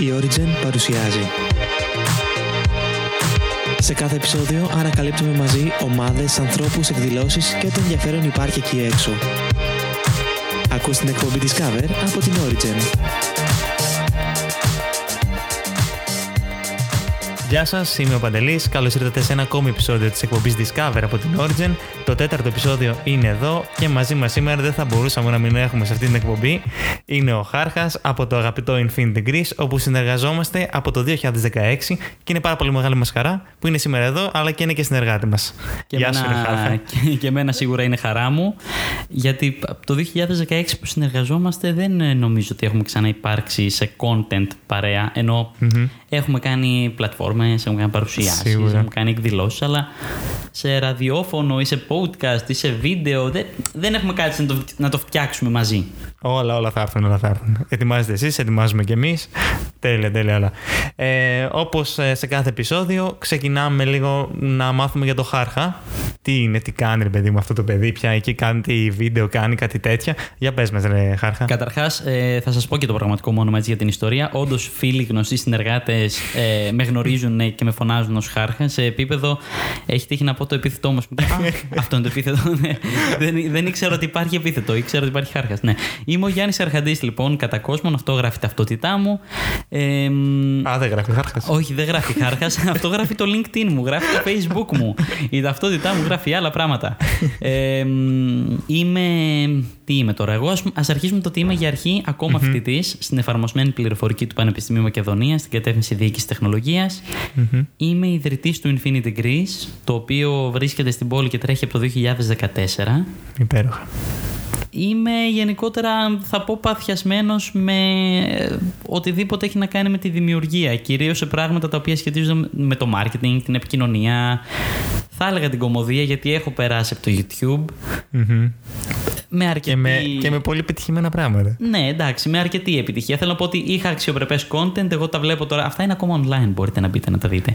Η Origin παρουσιάζει. Σε κάθε επεισόδιο ανακαλύπτουμε μαζί ομάδες, ανθρώπους, εκδηλώσεις και ό,τι ενδιαφέρον υπάρχει εκεί έξω. Ακούς την εκπομπή Discover από την Origin. Γεια σας, είμαι ο Παντελής. Καλώς ήρθατε σε ένα ακόμη επεισόδιο της εκπομπής Discover από την Origin. Το τέταρτο επεισόδιο είναι εδώ και μαζί μας σήμερα δεν θα μπορούσαμε να μην έχουμε σε αυτή την εκπομπή. Είναι ο Χάρχας από το αγαπητό Infinity Greece, όπου συνεργαζόμαστε από το 2016 και είναι πάρα πολύ μεγάλη μας χαρά που είναι σήμερα εδώ, αλλά και είναι και συνεργάτη μας. Γεια σου, Χάρχα. Και, και εμένα σίγουρα είναι χαρά μου, γιατί από το 2016 που συνεργαζόμαστε δεν ε, νομίζω ότι έχουμε ξαναυπάρξει σε content παρέα, ενώ mm-hmm. Έχουμε κάνει πλατφόρμα έχουμε κάνει παρουσιάσεις, έχουμε κάνει εκδηλώσεις, αλλά σε ραδιόφωνο ή σε podcast ή σε βίντεο δεν, δεν έχουμε κάτι να το, να το φτιάξουμε μαζί. Όλα, όλα θα έρθουν, όλα θα έρθουν. Ετοιμάζετε εσείς, ετοιμάζουμε κι εμείς. Τέλεια, τέλεια όλα. Ε, Όπως ε, σε κάθε επεισόδιο, ξεκινάμε λίγο να μάθουμε για το Χάρχα. Τι είναι, τι κάνει, ρε παιδί μου, αυτό το παιδί, πια εκεί κάνει τι βίντεο, κάνει κάτι τέτοια. Για πες μας, ρε Χάρχα. Καταρχάς, ε, θα σας πω και το πραγματικό μόνο έτσι για την ιστορία. Όντως, φίλοι, γνωστοί συνεργάτες ε, με γνωρίζουν και με φωνάζουν ως Χάρχα. Σε επίπεδο, έχει τύχει να πω το επίθετό μας. αυτό είναι το επίθετο. Ναι. δεν, δεν ήξερα ότι υπάρχει επίθετο, ήξερα ότι υπάρχει Χάρχας. Ναι. Είμαι ο Γιάννης Αρχαντής, λοιπόν, κατά κόσμον. Αυτό γράφει ταυτότητά μου. Ε, Α, δεν γράφει Χάρχας. Όχι, δεν γράφει Χάρχας. αυτό γράφει το LinkedIn μου, γράφει το Facebook μου. Η ταυτότητά μου γράφει άλλα πράγματα. Ε, είμαι. Τι είμαι τώρα, εγώ. Α αρχίσουμε το ότι είμαι για αρχή ακόμα mm-hmm. φοιτητής στην εφαρμοσμένη πληροφορική του Πανεπιστημίου Μακεδονίας, στην κατεύθυνση διοίκησης τεχνολογίας. Mm-hmm. Είμαι ιδρυτής του Infinity Greece, το οποίο βρίσκεται στην πόλη και τρέχει από το 2014. Υπέροχα. Είμαι γενικότερα, θα πω, παθιασμένος με οτιδήποτε έχει να κάνει με τη δημιουργία. Κυρίως σε πράγματα τα οποία σχετίζονται με το marketing, την επικοινωνία. Θα έλεγα την κομμωδία γιατί έχω περάσει από το YouTube. Mm-hmm. Με αρκετή... και, με, και με πολύ πετυχημένα πράγματα. Ναι, εντάξει, με αρκετή επιτυχία. Θέλω να πω ότι είχα αξιοπρεπές content. Εγώ τα βλέπω τώρα. Αυτά είναι ακόμα online. Μπορείτε να μπείτε να τα δείτε.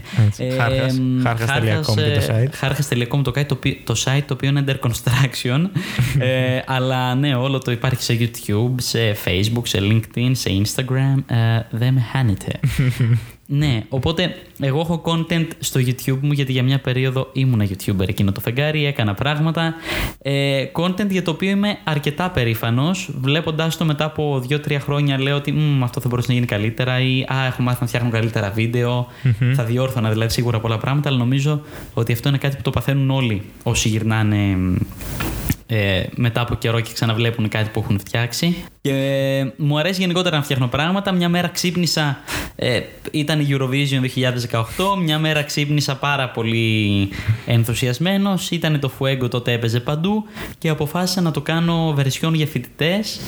Χάρχα.com και το site. Χάρχα.com το, το, το site το οποίο είναι under construction. ε, αλλά ναι, όλο το υπάρχει σε YouTube, σε Facebook, σε LinkedIn, σε Instagram. Ε, δεν με χάνετε. Ναι, οπότε εγώ έχω content στο YouTube μου γιατί για μια περίοδο ήμουνα YouTuber εκείνο το φεγγάρι, έκανα πράγματα. Ε, content για το οποίο είμαι αρκετά περήφανος. Βλέποντάς το μετά από 2-3 χρόνια, λέω ότι αυτό θα μπορούσε να γίνει καλύτερα ή Α, έχω μάθει να φτιάχνω καλύτερα βίντεο. Mm-hmm. Θα διόρθωνα δηλαδή σίγουρα πολλά πράγματα, αλλά νομίζω ότι αυτό είναι κάτι που το παθαίνουν όλοι όσοι γυρνάνε ε, μετά από καιρό και ξαναβλέπουν κάτι που έχουν φτιάξει. Και ε, μου αρέσει γενικότερα να φτιάχνω πράγματα. Μια μέρα ξύπνησα, ε, ήταν η Eurovision 2018. Μια μέρα ξύπνησα πάρα πολύ ενθουσιασμένος. Ήταν το Fuego τότε έπαιζε παντού και αποφάσισα να το κάνω βερσιόν για φοιτητές.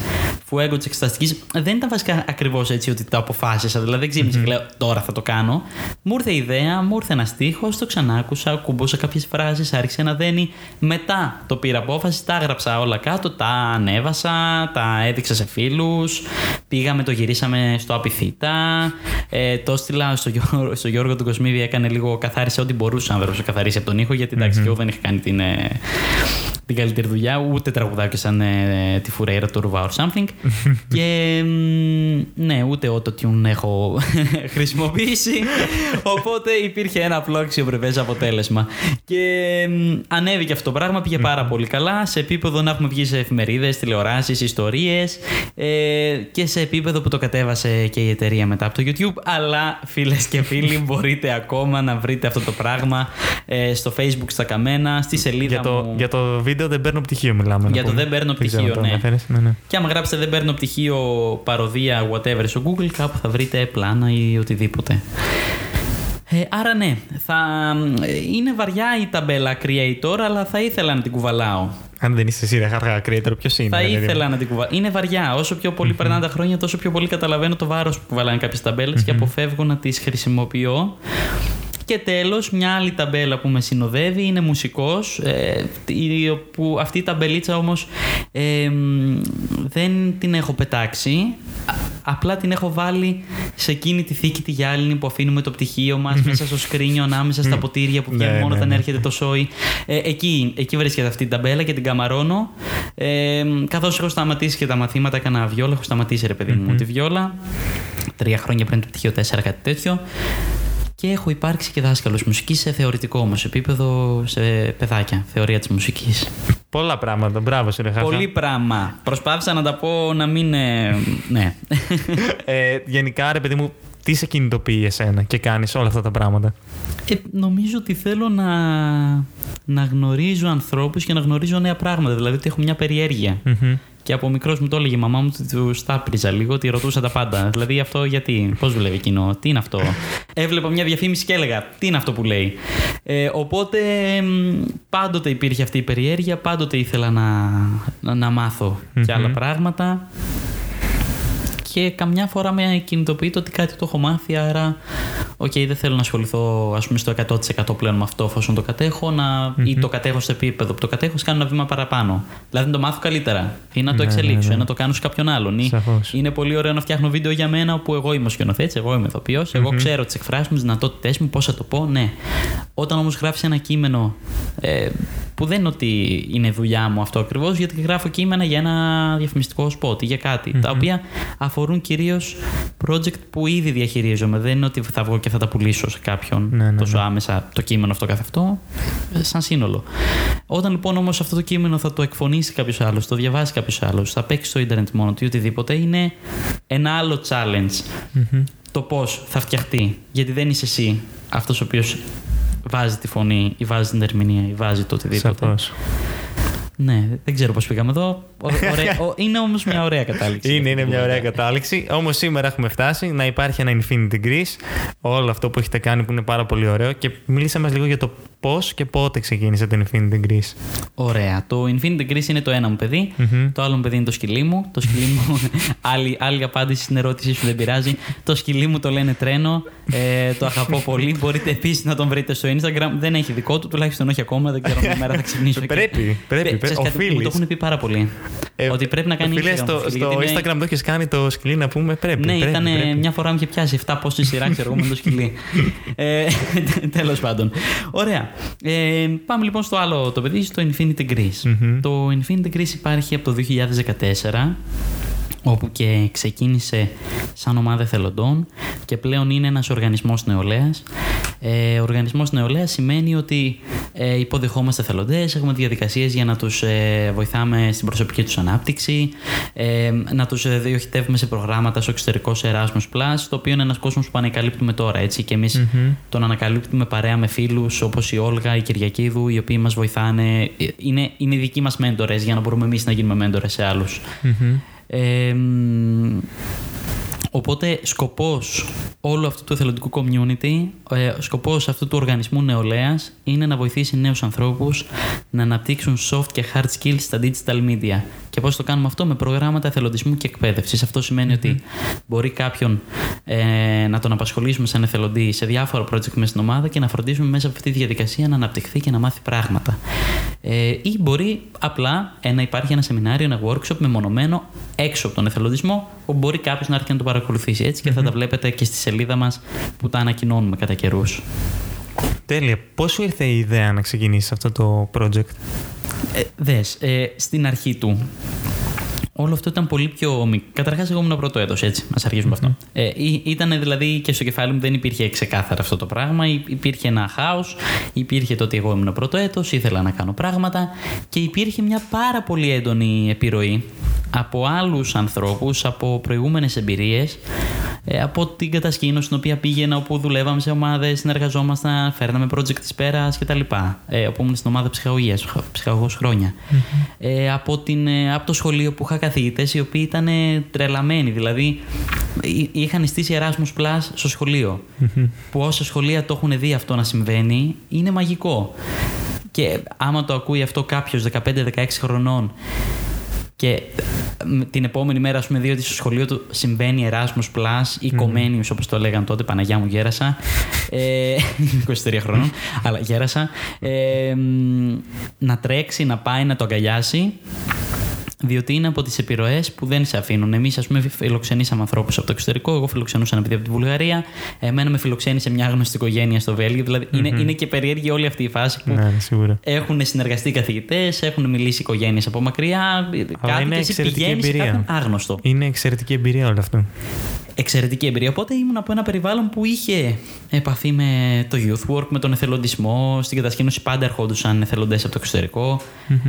Fuego της εξεταστική. Δεν ήταν βασικά ακριβώς έτσι ότι το αποφάσισα. Δηλαδή δεν ξύπνησα mm-hmm. και λέω τώρα θα το κάνω. Μου ήρθε η ιδέα, μου ήρθε ένα στίχος, το ξανάκουσα, κουμπούσα κάποιες φράσεις, άρχισε να δένει. Μετά το πήρα απόφαση, τα έγραψα όλα κάτω, τα ανέβασα, τα έδειξα σε φίλους, πήγαμε, το γυρίσαμε στο Απιθύτα, ε, το έστειλα στο, Γιώργο, στο Γιώργο του Κοσμίδη, έκανε λίγο, καθάρισε ό,τι μπορούσε να καθαρίσει από τον ήχο, γιατί εντάξει, mm-hmm. και εγώ δεν είχα κάνει την, ε, την καλύτερη δουλειά, ούτε τραγουδάκι σαν ε, τη Φουρέιρα του Ρουβά or something. και ναι, ούτε autotune έχω χρησιμοποιήσει. Οπότε υπήρχε ένα απλό αξιοπρεπέ αποτέλεσμα. Και ανέβηκε αυτό το πράγμα, πήγε πάρα πολύ καλά. Σε επίπεδο να έχουμε βγει σε εφημερίδες, τηλεοράσεις, ιστορίες. Ε, και σε επίπεδο που το κατέβασε και η εταιρεία μετά από το YouTube. Αλλά φίλες και φίλοι, μπορείτε ακόμα να βρείτε αυτό το πράγμα ε, στο Facebook στα καμένα, στη σελίδα για το, μου. Για το βίντεο δεν παίρνω πτυχίο, μιλάμε. Για το δεν παίρνω πτυχίο, ναι. ναι, ναι. Και άμα γράψετε δεν παίρνω πτυχίο, παροδία, whatever στο Google, κάπου θα βρείτε πλάνα ή οτιδήποτε. Ε, άρα ναι, θα, είναι βαριά η ταμπέλα creator, αλλά θα ήθελα να την κουβαλάω. Αν δεν είσαι εσύ, ρε χαρά creator, ποιος είναι. Θα δηλαδή; ήθελα να την κουβαλάω. Είναι βαριά. Όσο πιο πολύ mm-hmm. περνάνε τα χρόνια, τόσο πιο πολύ καταλαβαίνω το βάρος που κουβαλάνε κάποιες ταμπέλες mm-hmm. και αποφεύγω να τις χρησιμοποιώ. Και τέλος, μια άλλη ταμπέλα που με συνοδεύει είναι μουσικός, ε, που αυτή η ταμπελίτσα όμως ε, δεν την έχω πετάξει, απλά την έχω βάλει σε εκείνη τη θήκη τη γυάλινη που αφήνουμε το πτυχίο μας μέσα στο σκρίνιο ανάμεσα στα ποτήρια που βγαίνουν ναι, μόνο ναι, όταν ναι. έρχεται το σόι. Ε, εκεί, εκεί βρίσκεται αυτή την ταμπέλα και την καμαρώνω. Ε, καθώς έχω σταματήσει και τα μαθήματα, έκανα βιόλα, έχω σταματήσει ρε παιδί μου τη βιόλα. τρία χρόνια πριν το πτυχίο 4, κάτι τέτοιο. Και έχω υπάρξει και δάσκαλος μουσικής σε θεωρητικό όμως επίπεδο, σε παιδάκια, θεωρία της μουσικής. Πολλά πράγματα. Μπράβο, σε Πολύ πράγμα. Προσπάθησα να τα πω να μην. ε, ναι. ε, γενικά, ρε παιδί μου, τι σε κινητοποιεί εσένα και κάνεις όλα αυτά τα πράγματα; Ε, νομίζω ότι θέλω να, να γνωρίζω ανθρώπους και να γνωρίζω νέα πράγματα. Δηλαδή ότι έχω μια περιέργεια. Μμμ. Και από μικρός μου το έλεγε η μαμά μου ότι τους τα 'πρηζα λίγο, ότι ρωτούσα τα πάντα. Δηλαδή αυτό γιατί, πώς δουλεύει εκείνο, τι είναι αυτό; Έβλεπα μια διαφήμιση και έλεγα, τι είναι αυτό που λέει. Ε, οπότε μ, πάντοτε υπήρχε αυτή η περιέργεια, πάντοτε ήθελα να, να, να μάθω και άλλα πράγματα. Και καμιά φορά με κινητοποιεί το ότι κάτι το έχω μάθει, άρα, οκ, δεν θέλω να ασχοληθώ ας πούμε, στο 100% πλέον με αυτό, εφόσον το κατέχω, να, ή το κατέχω στο επίπεδο που το κατέχω, ας κάνω ένα βήμα παραπάνω. Δηλαδή να το μάθω καλύτερα, ή να το Ναι, εξελίξω, ναι, ναι. ή να το κάνω σε κάποιον άλλον. Ή Σαφώς. είναι πολύ ωραίο να φτιάχνω βίντεο για μένα, όπου εγώ είμαι ο σκηνοθέτης, εγώ είμαι ηθοποιός, εγώ ξέρω τις εκφράσεις μου, τις δυνατότητές μου, πώς θα το πω, ναι. Όταν όμως γράφεις ένα κείμενο ε, που δεν είναι ότι είναι δουλειά μου αυτό ακριβώς, γιατί γράφω κείμενα για ένα διαφημιστικό σποτ ή για κάτι, τα οποία αφορούν κυρίως project που ήδη διαχειρίζομαι. Δεν είναι ότι θα βγω και θα τα πουλήσω σε κάποιον Ναι, ναι, τόσο ναι. άμεσα το κείμενο αυτό καθ' αυτό, ε, σαν σύνολο. Όταν λοιπόν όμως αυτό το κείμενο θα το εκφωνήσει κάποιος άλλος, το διαβάσει κάποιος άλλος, θα παίξει στο ίντερνετ μόνο του ή οτιδήποτε, είναι ένα άλλο challenge το πώς θα φτιαχτεί. Γιατί δεν είσαι εσύ αυτός ο οποίος βάζει τη φωνή ή βάζει την ερμηνεία ή βάζει το οτιδήποτε. Σαφώς. Ναι, δεν ξέρω πώς πήγαμε εδώ. Ο- ωραία- ο- είναι όμως μια ωραία κατάληξη. Είναι, είναι μια ωραία κατάληξη. κατάληξη. Όμως σήμερα έχουμε φτάσει να υπάρχει ένα Infinity Greece. Όλο αυτό που έχετε κάνει που είναι πάρα πολύ ωραίο. Και μιλήσαμε λίγο για το πώς και πότε ξεκίνησε το Infinity Greece. Ωραία. Το Infinity Grease είναι το ένα μου παιδί. Μμμ. Το άλλο μου παιδί είναι το σκυλί μου. Το σκυλί μου. άλλη, άλλη απάντηση στην ερώτησή σου δεν πειράζει. Το σκυλί μου το λένε τρένο. Ε, το αγαπώ πολύ. Μπορείτε επίσης να τον βρείτε στο Instagram. Δεν έχει δικό του, τουλάχιστον όχι ακόμα. Δεν ξέρω μια μέρα θα ξυπνήσω. και- Πρέπει, πρέπει, Πε- ξέρεις πρέπει. κάτι, Μου Οφείλεις. το έχουν πει πάρα πολύ. Ε, ότι πρέπει να κάνει Φίλε, Instagram. στο, το σκυλί, στο γιατί είναι- Instagram το έχεις κάνει το σκυλί να πούμε; Πρέπει. ναι, πρέπει, ήταν πρέπει. μια φορά μου είχε πιάσει 7 πόση σειρά, ξέρω εγώ με το σκυλί. ε, Τέλος πάντων. Ωραία. Ε, πάμε λοιπόν στο άλλο το παιδί, στο Infinity Grease. Μμμ. Το Infinity Grease υπάρχει από το 2014 όπου και ξεκίνησε σαν ομάδα εθελοντών και πλέον είναι ένας οργανισμός νεολαίας. Ε, οργανισμός νεολαίας σημαίνει ότι ε, υποδεχόμαστε εθελοντές, έχουμε διαδικασίες για να τους ε, βοηθάμε στην προσωπική τους ανάπτυξη, ε, να τους ε, διοχετεύουμε σε προγράμματα στο εξωτερικό σε Erasmus+, το οποίο είναι ένας κόσμος που ανακαλύπτουμε τώρα, έτσι, και εμείς τον ανακαλύπτουμε παρέα με φίλους όπως η Όλγα, η Κυριακίδου, οι οποίοι μας βοηθάνε, Ε, είναι, είναι οι δικοί μας μέντορες για να μπορούμε εμείς να γίνουμε μέντορες σε άλλους. Μμμ. Ε, μ, οπότε σκοπός όλου αυτού του εθελοντικού community, ε, σκοπός αυτού του οργανισμού νεολαίας είναι να βοηθήσει νέους ανθρώπους να αναπτύξουν soft και hard skills στα digital media. Και πώς το κάνουμε αυτό με προγράμματα εθελοντισμού και εκπαίδευσης. Αυτό σημαίνει ότι μπορεί κάποιον ε, να τον απασχολήσουμε σαν εθελοντή σε διάφορα project μέσα στην ομάδα και να φροντίσουμε μέσα από αυτή τη διαδικασία να αναπτυχθεί και να μάθει πράγματα. Ε, ή μπορεί απλά ε, να υπάρχει ένα σεμινάριο, ένα workshop μεμονωμένο έξω από τον εθελοντισμό, όπου μπορεί κάποιος να έρθει να το παρακολουθήσει έτσι και θα τα βλέπετε και στη σελίδα μας που τα ανακοινώνουμε κατά καιρούς. Τέλεια. Πώς σου ήρθε η ιδέα να ξεκινήσεις αυτό το project; Ε, δες, ε, στην αρχή του. Όλο αυτό ήταν πολύ πιο μικρό. Καταρχάς, εγώ ήμουν πρώτο έτος, έτσι. Α αρχίσουμε αυτό. Ε, ή- ήταν δηλαδή και στο κεφάλι μου δεν υπήρχε ξεκάθαρα αυτό το πράγμα. Υ- Υπήρχε ένα χάος. Υπήρχε το ότι εγώ ήμουν πρώτο έτος, ήθελα να κάνω πράγματα. Και υπήρχε μια πάρα πολύ έντονη επιρροή από άλλους ανθρώπους, από προηγούμενες εμπειρίες. Ε, από την κατασκήνωση στην οποία πήγαινα, όπου δουλεύαμε σε ομάδες, συνεργαζόμασταν, φέρναμε project της πέρας κτλ. Ε, όπου ήμουν στην ομάδα ψυχαγωγίας, ψυχαγωγός χρόνια. Ε, από, την, ε, από το σχολείο που είχα καθηγητές οι οποίοι ήταν ε, τρελαμένοι. Δηλαδή, εί- είχαν στήσει Erasmus Plus στο σχολείο. που όσα σχολεία το έχουν δει αυτό να συμβαίνει, είναι μαγικό. Και άμα το ακούει αυτό κάποιος 15-16 χρονών και μ, την επόμενη μέρα, ας πούμε, δει ότι στο σχολείο του συμβαίνει Erasmus Plus ή Comenius, όπως το λέγαν τότε, Παναγιά μου, γέρασα. Ε, 23 χρόνων, αλλά γέρασα. Ε, μ, να τρέξει, να πάει, να το αγκαλιάσει. Διότι είναι από τις επιρροές που δεν σε αφήνουν. Εμείς, ας πούμε, φιλοξενήσαμε ανθρώπους από το εξωτερικό. Εγώ φιλοξενούσα ένα παιδί από τη Βουλγαρία. Εμένα με φιλοξένησε μια άγνωστη οικογένεια στο Βέλγιο. Δηλαδή, είναι, είναι και περίεργη όλη αυτή η φάση που Ναι, ναι, σίγουρα. έχουν συνεργαστεί καθηγητές, έχουν μιλήσει οικογένειες από μακριά. Κάτι είναι και εσύ εξαιρετική πηγαίνεις σε εμπειρία. κάποιον άγνωστο. Είναι εξαιρετική εμπειρία όλο αυτό. Εξαιρετική εμπειρία. Οπότε ήμουν από ένα περιβάλλον που είχε επαφή με το youth work, με τον εθελοντισμό. Στην κατασκήνωση πάντα ερχόντουσαν εθελοντές από το εξωτερικο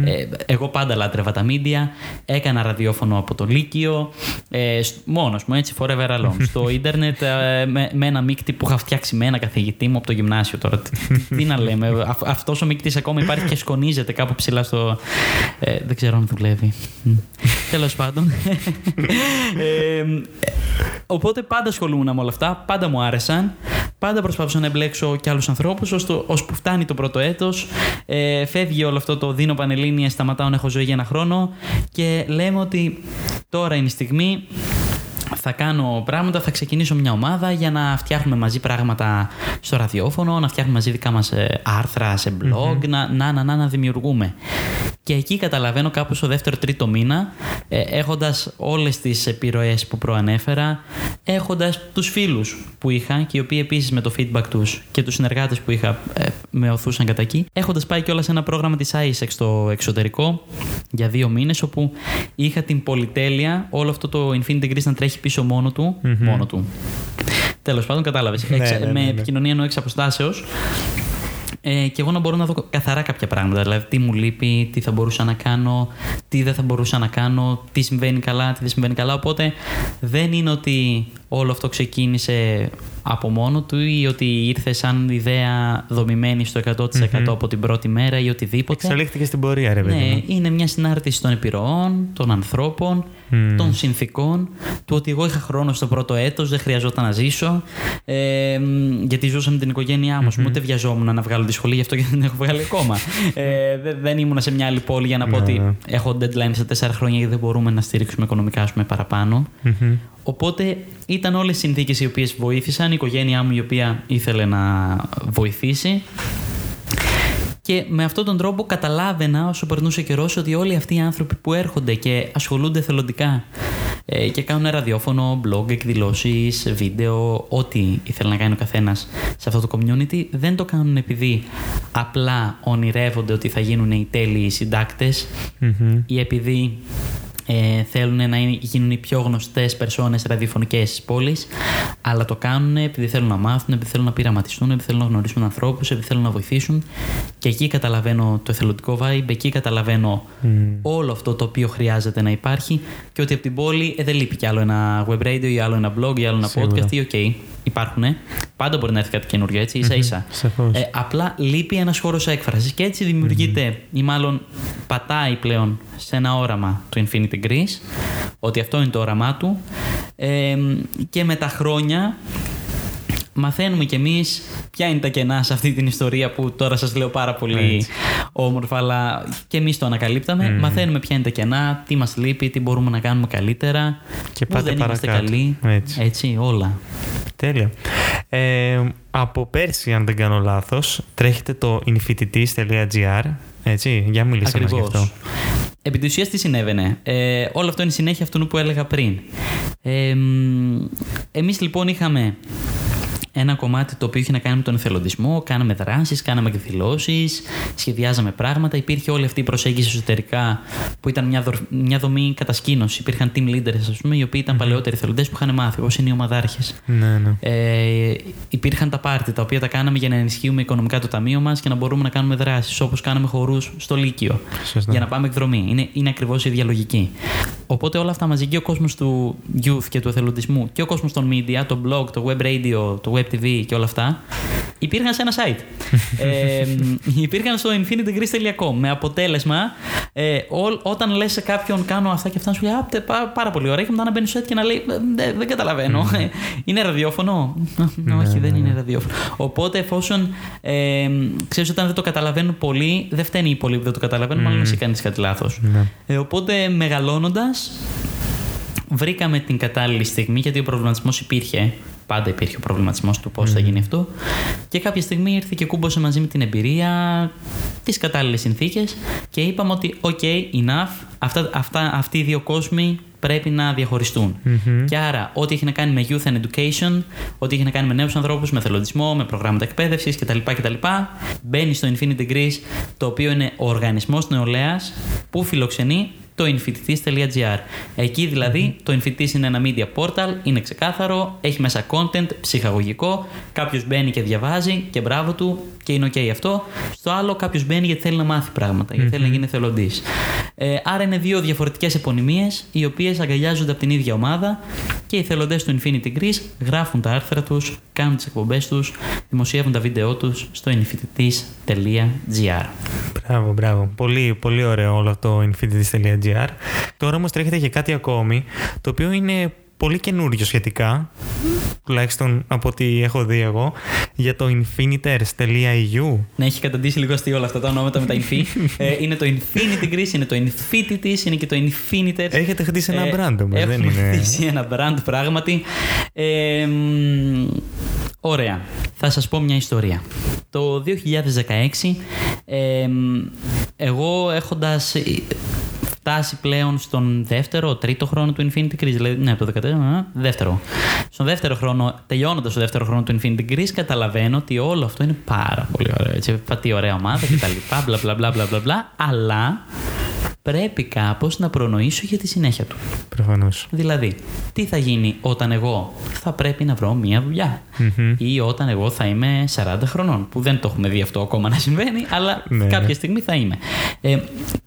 Ε, εγώ πάντα λάτρευα τα media. Έκανα ραδιόφωνο από το Λύκειο. Ε, Μόνο μου, έτσι, forever alone. Στο ίντερνετ ε, με, με, ένα μείκτη που είχα φτιάξει με ένα καθηγητή μου από το γυμνάσιο τώρα. τι, τι να λέμε. Αυτός ο μείκτη ακόμα υπάρχει και σκονίζεται κάπου ψηλά στο. Ε, δεν ξέρω αν δουλεύει. Τέλος πάντων. ε, οπότε πάντα ασχολούμαι με όλα αυτά. Πάντα μου άρεσαν. Πάντα προσπαθούσα να εμπλέξω και άλλους ανθρώπους, ώσπου φτάνει το πρώτο έτος. Ε, φεύγει όλο αυτό το δίνω πανελίνια, σταματάω να έχω ζωή για ένα χρόνο και λέμε ότι τώρα είναι η στιγμή θα κάνω πράγματα, θα ξεκινήσω μια ομάδα για να φτιάχνουμε μαζί πράγματα στο ραδιόφωνο, να φτιάχνουμε μαζί δικά μας ε, άρθρα σε blog, να, να, να, να, δημιουργούμε. Και εκεί καταλαβαίνω κάπου στο δεύτερο-τρίτο μήνα, ε, έχοντας όλες τις επιρροές που προανέφερα, έχοντας τους φίλους που είχα και οι οποίοι επίσης με το feedback τους και τους συνεργάτες που είχα ε, με οθούσαν κατά εκεί, έχοντας πάει και όλα σε ένα πρόγραμμα της ISEX στο εξωτερικό για δύο μήνες, όπου είχα την πολυτέλεια όλο αυτό το Infinity Greece να τρέχει πίσω μόνο του. Mm-hmm. Μόνο του. Τέλος πάντων, κατάλαβες. Ναι, ναι, ναι, με επικοινωνία εννοώ εξ αποστάσεως. Ε, και εγώ να μπορώ να δω καθαρά κάποια πράγματα. Δηλαδή, τι μου λείπει, τι θα μπορούσα να κάνω, τι δεν θα μπορούσα να κάνω, τι συμβαίνει καλά, τι δεν συμβαίνει καλά. Οπότε δεν είναι ότι όλο αυτό ξεκίνησε από μόνο του ή ότι ήρθε σαν ιδέα δομημένη στο 100% mm-hmm. από την πρώτη μέρα ή οτιδήποτε; Εξελίχθηκε στην πορεία, ρε παιδί. Ναι, είναι μια συνάρτηση των επιρροών, των ανθρώπων, mm. των συνθήκων, του ότι εγώ είχα χρόνο στο πρώτο έτος, δεν χρειαζόταν να ζήσω. Ε, γιατί ζούσα με την οικογένειά μου, mm-hmm. ούτε βιαζόμουν να βγάλω τη σχολή, γι' αυτό και δεν έχω βγάλει ακόμα. ε, δεν ήμουν σε μια άλλη πόλη για να πω ότι ναι. έχω deadline σε τέσσερα χρόνια γιατί δεν μπορούμε να στηρίξουμε οικονομικά πούμε, παραπάνω. Mm-hmm. Οπότε ήταν όλες οι συνθήκες οι οποίες βοήθησαν, η οικογένειά μου η οποία ήθελε να βοηθήσει. Και με αυτόν τον τρόπο καταλάβαινα όσο περνούσε καιρός ότι όλοι αυτοί οι άνθρωποι που έρχονται και ασχολούνται θελοντικά ε, και κάνουν ραδιόφωνο, blog, εκδηλώσεις, βίντεο, ό,τι ήθελε να κάνει ο καθένας σε αυτό το community, δεν το κάνουν επειδή απλά ονειρεύονται ότι θα γίνουν οι τέλειοι ή επειδή ε, θέλουν να γίνουν οι πιο γνωστές περσόνες ραδιοφωνικές τη πόλη, αλλά το κάνουν επειδή θέλουν να μάθουν, επειδή θέλουν να πειραματιστούν, επειδή θέλουν να γνωρίσουν ανθρώπους, επειδή θέλουν να βοηθήσουν. Και εκεί καταλαβαίνω το εθελοντικό vibe, εκεί καταλαβαίνω mm. όλο αυτό το οποίο χρειάζεται να υπάρχει και ότι από την πόλη ε, δεν λείπει κι άλλο ένα web radio ή άλλο ένα blog ή άλλο ένα Σίγουρα. podcast ή OK, υπάρχουν. Πάντα μπορεί να έρθει κάτι καινούριο έτσι, ίσα ίσα. Ε, απλά λείπει ένας χώρος έκφρασης και έτσι δημιουργείται ή μάλλον πατάει πλέον σε ένα όραμα του Infinity Greece, ότι αυτό είναι το όραμά του. Ε, και με τα χρόνια μαθαίνουμε κι εμείς ποια είναι τα κενά σε αυτή την ιστορία που τώρα σας λέω πάρα πολύ όμορφα, αλλά και εμείς το ανακαλύπταμε. Μαθαίνουμε ποια είναι τα κενά, τι μας λείπει, τι μπορούμε να κάνουμε καλύτερα. Και πάτε δεν είμαστε καλοί. Έτσι. Έτσι, όλα. Τέλεια. Ε, από πέρσι, αν δεν κάνω λάθος, τρέχετε το infinitis.gr. Έτσι, για μίλησα μας γι' αυτό. Επί της ουσίας τι συνέβαινε; Ε, όλο αυτό είναι συνέχεια αυτού που έλεγα πριν. Ε, εμείς λοιπόν είχαμε ένα κομμάτι το οποίο είχε να κάνει με τον εθελοντισμό. Κάναμε δράσεις, κάναμε εκδηλώσεις, σχεδιάζαμε πράγματα. Υπήρχε όλη αυτή η προσέγγιση εσωτερικά που ήταν μια, μια δομή κατασκήνωση. Υπήρχαν team leaders, ας πούμε, οι οποίοι ήταν mm-hmm. παλαιότεροι εθελοντές που είχαν μάθει, όπως είναι οι ομαδάρχες. Ναι, ναι. Ε, υπήρχαν τα πάρτι τα οποία τα κάναμε για να ενισχύουμε οικονομικά το ταμείο μας και να μπορούμε να κάνουμε δράσεις, όπως κάναμε χορούς στο Λύκειο. Σωστά. Για να πάμε εκδρομή. Είναι, είναι ακριβώς η διαλογική. Οπότε όλα αυτά μαζί και ο κόσμος του youth και του εθελοντισμού και ο κόσμος των media, το blog, το web radio, το web TV και όλα αυτά, υπήρχαν σε ένα site. ε, υπήρχαν στο infinitygreece.com με αποτέλεσμα ε, ό, όταν λες σε κάποιον κάνω αυτά και αυτά σου λέει πάρα πολύ ωραία και μετά να μπαίνεις στο site και να λέει δεν, δεν καταλαβαίνω. Mm. είναι ραδιόφωνο; Ναι, Όχι, δεν είναι ραδιόφωνο. Οπότε εφόσον ε, ξέρεις όταν δεν το καταλαβαίνουν πολύ, δεν φταίνει οι πολλοί που δεν το καταλαβαίνουν, μάλλον εσύ κάνεις κάτι λάθος. Ναι. Ε, οπότε μεγαλώνοντας, βρήκαμε την κατάλληλη στιγμή γιατί ο προβληματισμός υπήρχε πάντα υπήρχε ο προβληματισμός του πώς θα γίνει αυτό. Και κάποια στιγμή ήρθε και κούμπωσε μαζί με την εμπειρία, τις κατάλληλες συνθήκες και είπαμε ότι, OK, enough, αυτά, αυτά, αυτοί οι δύο κόσμοι πρέπει να διαχωριστούν. Mm-hmm. Και άρα, ό,τι έχει να κάνει με youth and education, ό,τι έχει να κάνει με νέους ανθρώπους, με θελοντισμό, με προγράμματα εκπαίδευσης κτλ., κτλ., μπαίνει στο Infinity Greece, το οποίο είναι ο οργανισμός νεολαίας που φιλοξενεί το infinities.gr. Εκεί δηλαδή το Infinities είναι ένα media portal, είναι ξεκάθαρο, έχει μέσα content, ψυχαγωγικό, κάποιος μπαίνει και διαβάζει και μπράβο του και είναι ok αυτό. Στο άλλο κάποιος μπαίνει γιατί θέλει να μάθει πράγματα, γιατί θέλει να γίνει εθελοντής. Ε, άρα είναι δύο διαφορετικές επωνυμίες οι οποίες αγκαλιάζονται από την ίδια ομάδα και οι εθελοντές του Infinity Greece γράφουν τα άρθρα τους, κάνουν τις εκπομπές τους, δημοσιεύουν τα βίντεο τους στο infinities.gr. Μπράβο, μπράβο. Πολύ, πολύ ωραίο όλο αυτό το infinities.gr. Τώρα όμως τρέχεται και κάτι ακόμη, το οποίο είναι πολύ καινούριο σχετικά, τουλάχιστον από ό,τι έχω δει εγώ, για το infiniters.eu. Ναι, έχει καταντήσει λίγο αστείο όλα αυτά τα ονόματα με τα infi. ε, είναι το Infinity Greece, είναι το Infinities, είναι και το Infiniters. Έχετε χτίσει ένα brand όμως, δεν έχουμε είναι... χτίσει ένα brand πράγματι. Ε, μ, ωραία. Θα σας πω μια ιστορία. Το 2016, ε, μ, εγώ έχοντας φτάσει πλέον στον δεύτερο, τρίτο χρόνο του Infinity Greece. Δηλαδή, ναι, το 2014, ε, δεύτερο. Στον δεύτερο χρόνο, τελειώνοντας το δεύτερο χρόνο του Infinity Greece, καταλαβαίνω ότι όλο αυτό είναι πάρα πολύ ωραίο. Έτσι, τι ωραία ομάδα κτλ. Μπλα μπλα μπλα μπλα μπλα μπλα. Αλλά πρέπει κάπως να προνοήσω για τη συνέχεια του. Προφανώς. Δηλαδή, τι θα γίνει όταν εγώ θα πρέπει να βρω μία δουλειά; Ή όταν εγώ θα είμαι 40 χρονών. Που δεν το έχουμε δει αυτό ακόμα να συμβαίνει, αλλά Ναι, κάποια ναι. στιγμή θα είμαι. Ε,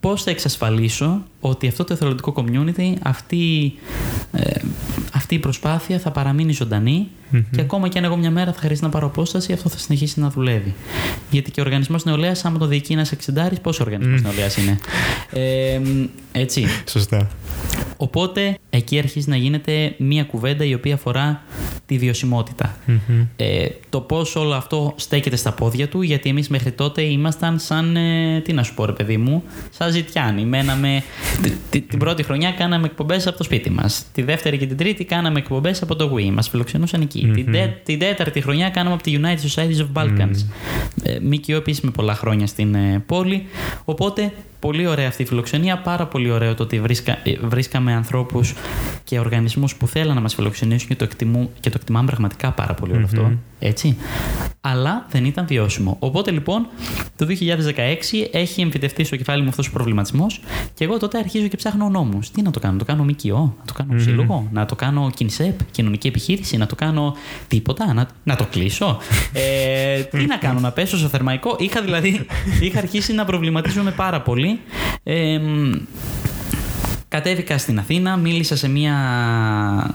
Πώς θα εξασφαλίσω ότι αυτό το εθελοντικό community, αυτή, ε, αυτή η προσπάθεια θα παραμείνει ζωντανή και ακόμα και αν εγώ μια μέρα θα χρειαστεί να πάρω απόσταση, αυτό θα συνεχίσει να δουλεύει. Γιατί και ο οργανισμός νεολαίας, άμα το διοικεί ένας εξεντάρι, πόσο οργανισμός νεολαίας είναι; Ε, έτσι. Σωστά. Οπότε εκεί αρχίζει να γίνεται μία κουβέντα η οποία αφορά τη βιωσιμότητα. Ε, το πώς όλο αυτό στέκεται στα πόδια του, γιατί εμείς μέχρι τότε ήμασταν σαν. Ε, τι να σου πω, ρε παιδί μου, σαν ζητιάνοι. Μέναμε. τη- τη- την πρώτη χρονιά κάναμε εκπομπές από το σπίτι μας. Τη δεύτερη και την τρίτη κάναμε εκπομπές από το Wii. Μας φιλοξενούσαν εκεί. Την, τε- την τέταρτη χρονιά κάναμε από τη United Societies of Balkans. Ε, ΜΚΟ επίση με πολλά χρόνια στην ε, πόλη. Οπότε Πολύ ωραία αυτή η φιλοξενία. Πάρα πολύ ωραίο το ότι βρίσκα, ε, βρίσκαμε ανθρώπους και οργανισμούς που θέλαν να μας φιλοξενήσουν και το, εκτιμού, και το εκτιμάμε πραγματικά πάρα πολύ όλο αυτό. Έτσι. Αλλά δεν ήταν βιώσιμο. Οπότε λοιπόν το 2016 έχει εμφυτευτεί στο κεφάλι μου αυτός ο προβληματισμός και εγώ τότε αρχίζω και ψάχνω νόμους. Τι να το κάνω, να το κάνω ΜΚΟ, να το κάνω σύλλογο, να το κάνω κινσέπ, κοινωνική επιχείρηση, να το κάνω τίποτα, να, να το κλείσω. Ε, τι να κάνω, να πέσω στο θερμαϊκό. Είχα δηλαδή είχα αρχίσει να προβληματίζομαι πάρα πολύ. Ε, μ, Κατέβηκα στην Αθήνα, μίλησα σε μια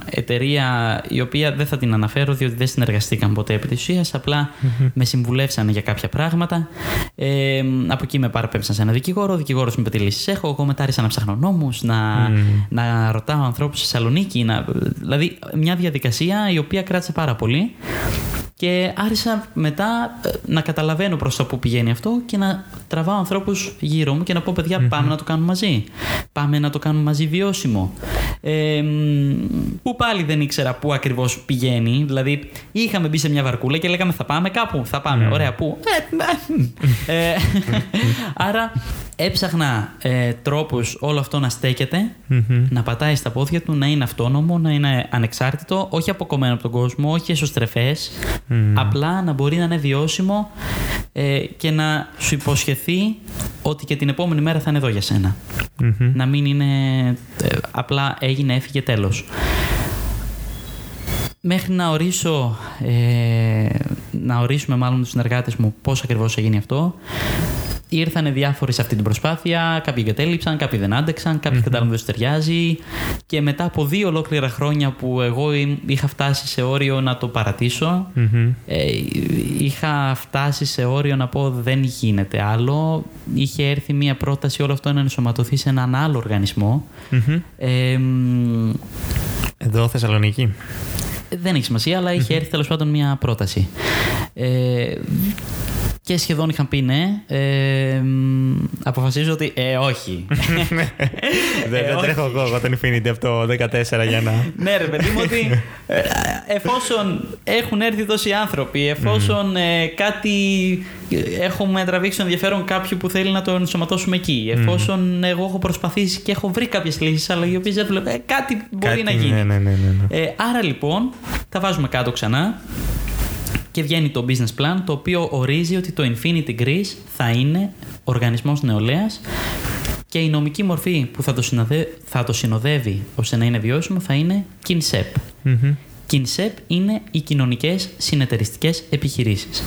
εταιρεία η οποία δεν θα την αναφέρω διότι δεν συνεργαστήκαν ποτέ επί της ουσίας, απλά με συμβουλεύσανε για κάποια πράγματα. Ε, από εκεί με παραπέμψαν σε ένα δικηγόρο, ο δικηγόρος μου είπε τι λύσεις έχω, εγώ μετά άρχισα να ψάχνω νόμους, να, να ρωτάω ανθρώπους στη Θεσσαλονίκη, να, δηλαδή μια διαδικασία η οποία κράτησε πάρα πολύ. Και άρχισα μετά ε, να καταλαβαίνω προς το που πηγαίνει αυτό και να τραβάω ανθρώπους γύρω μου και να πω παιδιά πάμε να το κάνουμε μαζί. Πάμε να το κάνουμε μαζί βιώσιμο. Ε, μ, που πάλι δεν ήξερα πού ακριβώς πηγαίνει. Δηλαδή είχαμε μπει σε μια βαρκούλα και λέγαμε θα πάμε κάπου. Θα πάμε. Ωραία πού; Ε, ε, άρα έψαχνα ε, τρόπους όλο αυτό να στέκεται, να πατάει στα πόδια του, να είναι αυτόνομο, να είναι ανεξάρτητο, όχι αποκομμένο από τον κόσμο, όχι εσωστρεφές, απλά να μπορεί να είναι βιώσιμο ε, και να σου υποσχεθεί ότι και την επόμενη μέρα θα είναι εδώ για σένα. Να μην είναι ε, απλά έγινε, έφυγε, τέλος. Μέχρι να ορίσω, ε, να ορίσουμε μάλλον τους συνεργάτες μου πώς ακριβώς θα γίνει αυτό, ήρθαν διάφοροι σε αυτή την προσπάθεια. Κάποιοι εγκατέλειψαν, κάποιοι δεν άντεξαν, κάποιοι κατάλαβαν ότι δεν τους ταιριάζει. Και μετά από δύο ολόκληρα χρόνια που εγώ ήμ- είχα φτάσει σε όριο να το παρατησω ε, είχα φτάσει σε όριο να πω δεν γίνεται άλλο. Είχε έρθει μια πρόταση όλο αυτό να ενσωματωθεί σε έναν άλλο οργανισμό. Ε, μ, Εδώ Θεσσαλονίκη. δεν έχει σημασία, αλλά είχε έρθει τέλος πάντων μια πρόταση. Ε, και σχεδόν είχαν πει ναι. Ε, μ, αποφασίζω ότι ε, όχι. δεν Ε, δεν όχι. τρέχω εγώ, εγώ τον Infinity από το 14 για να. ναι, ρε παιδί μου, ότι ε, εφόσον έχουν έρθει τόσοι άνθρωποι, εφόσον ε, κάτι ε, έχουμε τραβήξει το ενδιαφέρον κάποιου που θέλει να το ενσωματώσουμε εκεί, εφόσον εγώ έχω προσπαθήσει και έχω βρει κάποιες λύσεις, αλλά οι οποίες δεν βλέπω, ε, κάτι μπορεί Κάτι- να γίνει. Ναι, ναι, ναι, ναι, ναι. Ε, άρα λοιπόν, τα βάζουμε κάτω ξανά και βγαίνει το business plan το οποίο ορίζει ότι το Infinity Greece θα είναι οργανισμός νεολαίας και και η νομική μορφή που θα το, συνοδε... θα το συνοδεύει ώστε να είναι βιώσιμο θα είναι KINSEP. Μμμ. KINSEP είναι οι κοινωνικές συνεταιριστικές επιχειρήσεις.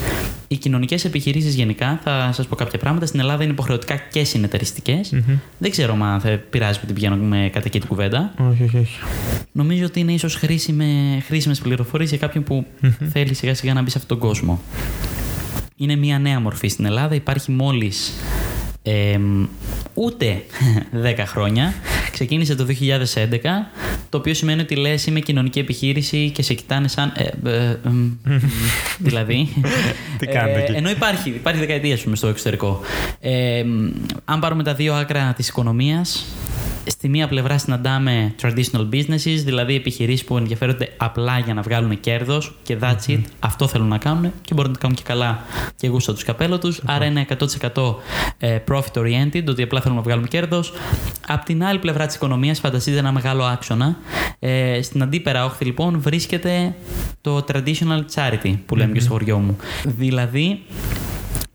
Οι κοινωνικές επιχειρήσεις γενικά, θα σας πω κάποια πράγματα, στην Ελλάδα είναι υποχρεωτικά και συνεταιριστικές. Μμμ. Δεν ξέρω αν θα πειράζει που την πηγαίνω κατά εκεί την κουβέντα. Όχι, όχι, όχι. Νομίζω ότι είναι ίσως χρήσιμε πληροφορίες για κάποιον που θέλει σιγά σιγά να μπει σε αυτόν τον κόσμο. Είναι μια νέα μορφή στην Ελλάδα. Υπάρχει μόλις ούτε 10 χρόνια. Ξεκίνησε το 2011, το οποίο σημαίνει ότι λες είμαι κοινωνική επιχείρηση και σε κοιτάνε σαν... ε, ε, ε, μ, δηλαδή... Τι κάνετε εκεί; Ενώ υπάρχει, υπάρχει δεκαετία ας πούμε, στο εξωτερικό. Ε, μ, αν πάρουμε τα δύο άκρα της οικονομίας, στη μία πλευρά συναντάμε traditional businesses, δηλαδή επιχειρήσεις που ενδιαφέρονται απλά για να βγάλουν κέρδος και that's it. Αυτό θέλουν να κάνουν και μπορούν να το κάνουν και καλά και γούστα τους καπέλο τους. Άρα είναι 100% ε, profit oriented, ότι απλά θέλουν να βγάλουν κέρδος. Απ' την άλλη πλευρά της οικονομίας, φανταστείτε ένα μεγάλο άξονα. Ε, στην αντίπερα όχθη λοιπόν βρίσκεται το traditional charity που λέμε και στο χωριό μου. Δηλαδή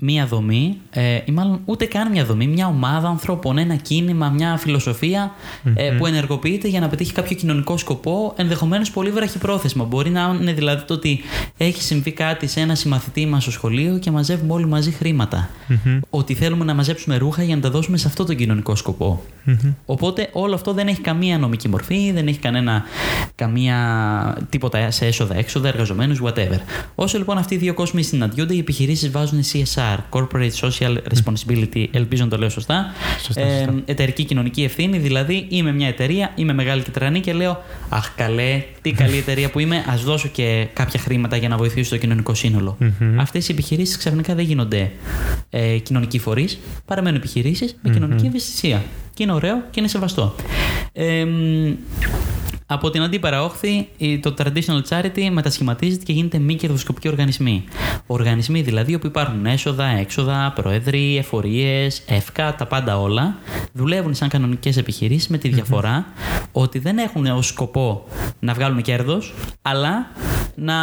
μία δομή, ε, ή μάλλον ούτε καν μια δομή, μια ομάδα ανθρώπων, ένα κίνημα, μια φιλοσοφία ε, που ενεργοποιείται για να πετύχει κάποιο κοινωνικό σκοπό, ενδεχομένως πολύ βραχυπρόθεσμα. Μπορεί να είναι δηλαδή το ότι έχει συμβεί κάτι σε ένα συμμαθητή μας στο σχολείο και μαζεύουμε όλοι μαζί χρήματα. Ότι θέλουμε να μαζέψουμε ρούχα για να τα δώσουμε σε αυτό τον κοινωνικό σκοπό. Οπότε όλο αυτό δεν έχει καμία νομική μορφή, δεν έχει κανένα, καμία τίποτα σε έσοδα, έξοδα, εργαζομένους, whatever. Όσο λοιπόν αυτοί οι δύο κόσμοι συναντιούνται, οι επιχειρήσεις βάζουν CSR, Corporate Social Responsibility, ελπίζω να το λέω σωστά. Σωστά, Ε, σωστά. εταιρική κοινωνική ευθύνη, δηλαδή είμαι μια εταιρεία, είμαι μεγάλη και τρανή και λέω Αχ, καλέ, τι καλή εταιρεία που είμαι, ας δώσω και κάποια χρήματα για να βοηθήσω το κοινωνικό σύνολο. Αυτές οι επιχειρήσεις ξαφνικά δεν γίνονται ε, κοινωνικοί φορείς, παραμένουν επιχειρήσεις με κοινωνική ευαισθησία. Και είναι ωραίο και είναι σεβαστό. Ε, μ, από την αντίπερα όχθη, η- το traditional charity μετασχηματίζεται και γίνεται μη κερδοσκοπικοί οργανισμοί. Οργανισμοί δηλαδή όπου υπάρχουν έσοδα, έξοδα, προέδροι, εφορίες, εύκα, τα πάντα όλα. Δουλεύουν σαν κανονικές επιχειρήσεις με τη διαφορά ότι δεν έχουν ως σκοπό να βγάλουν κέρδος, αλλά να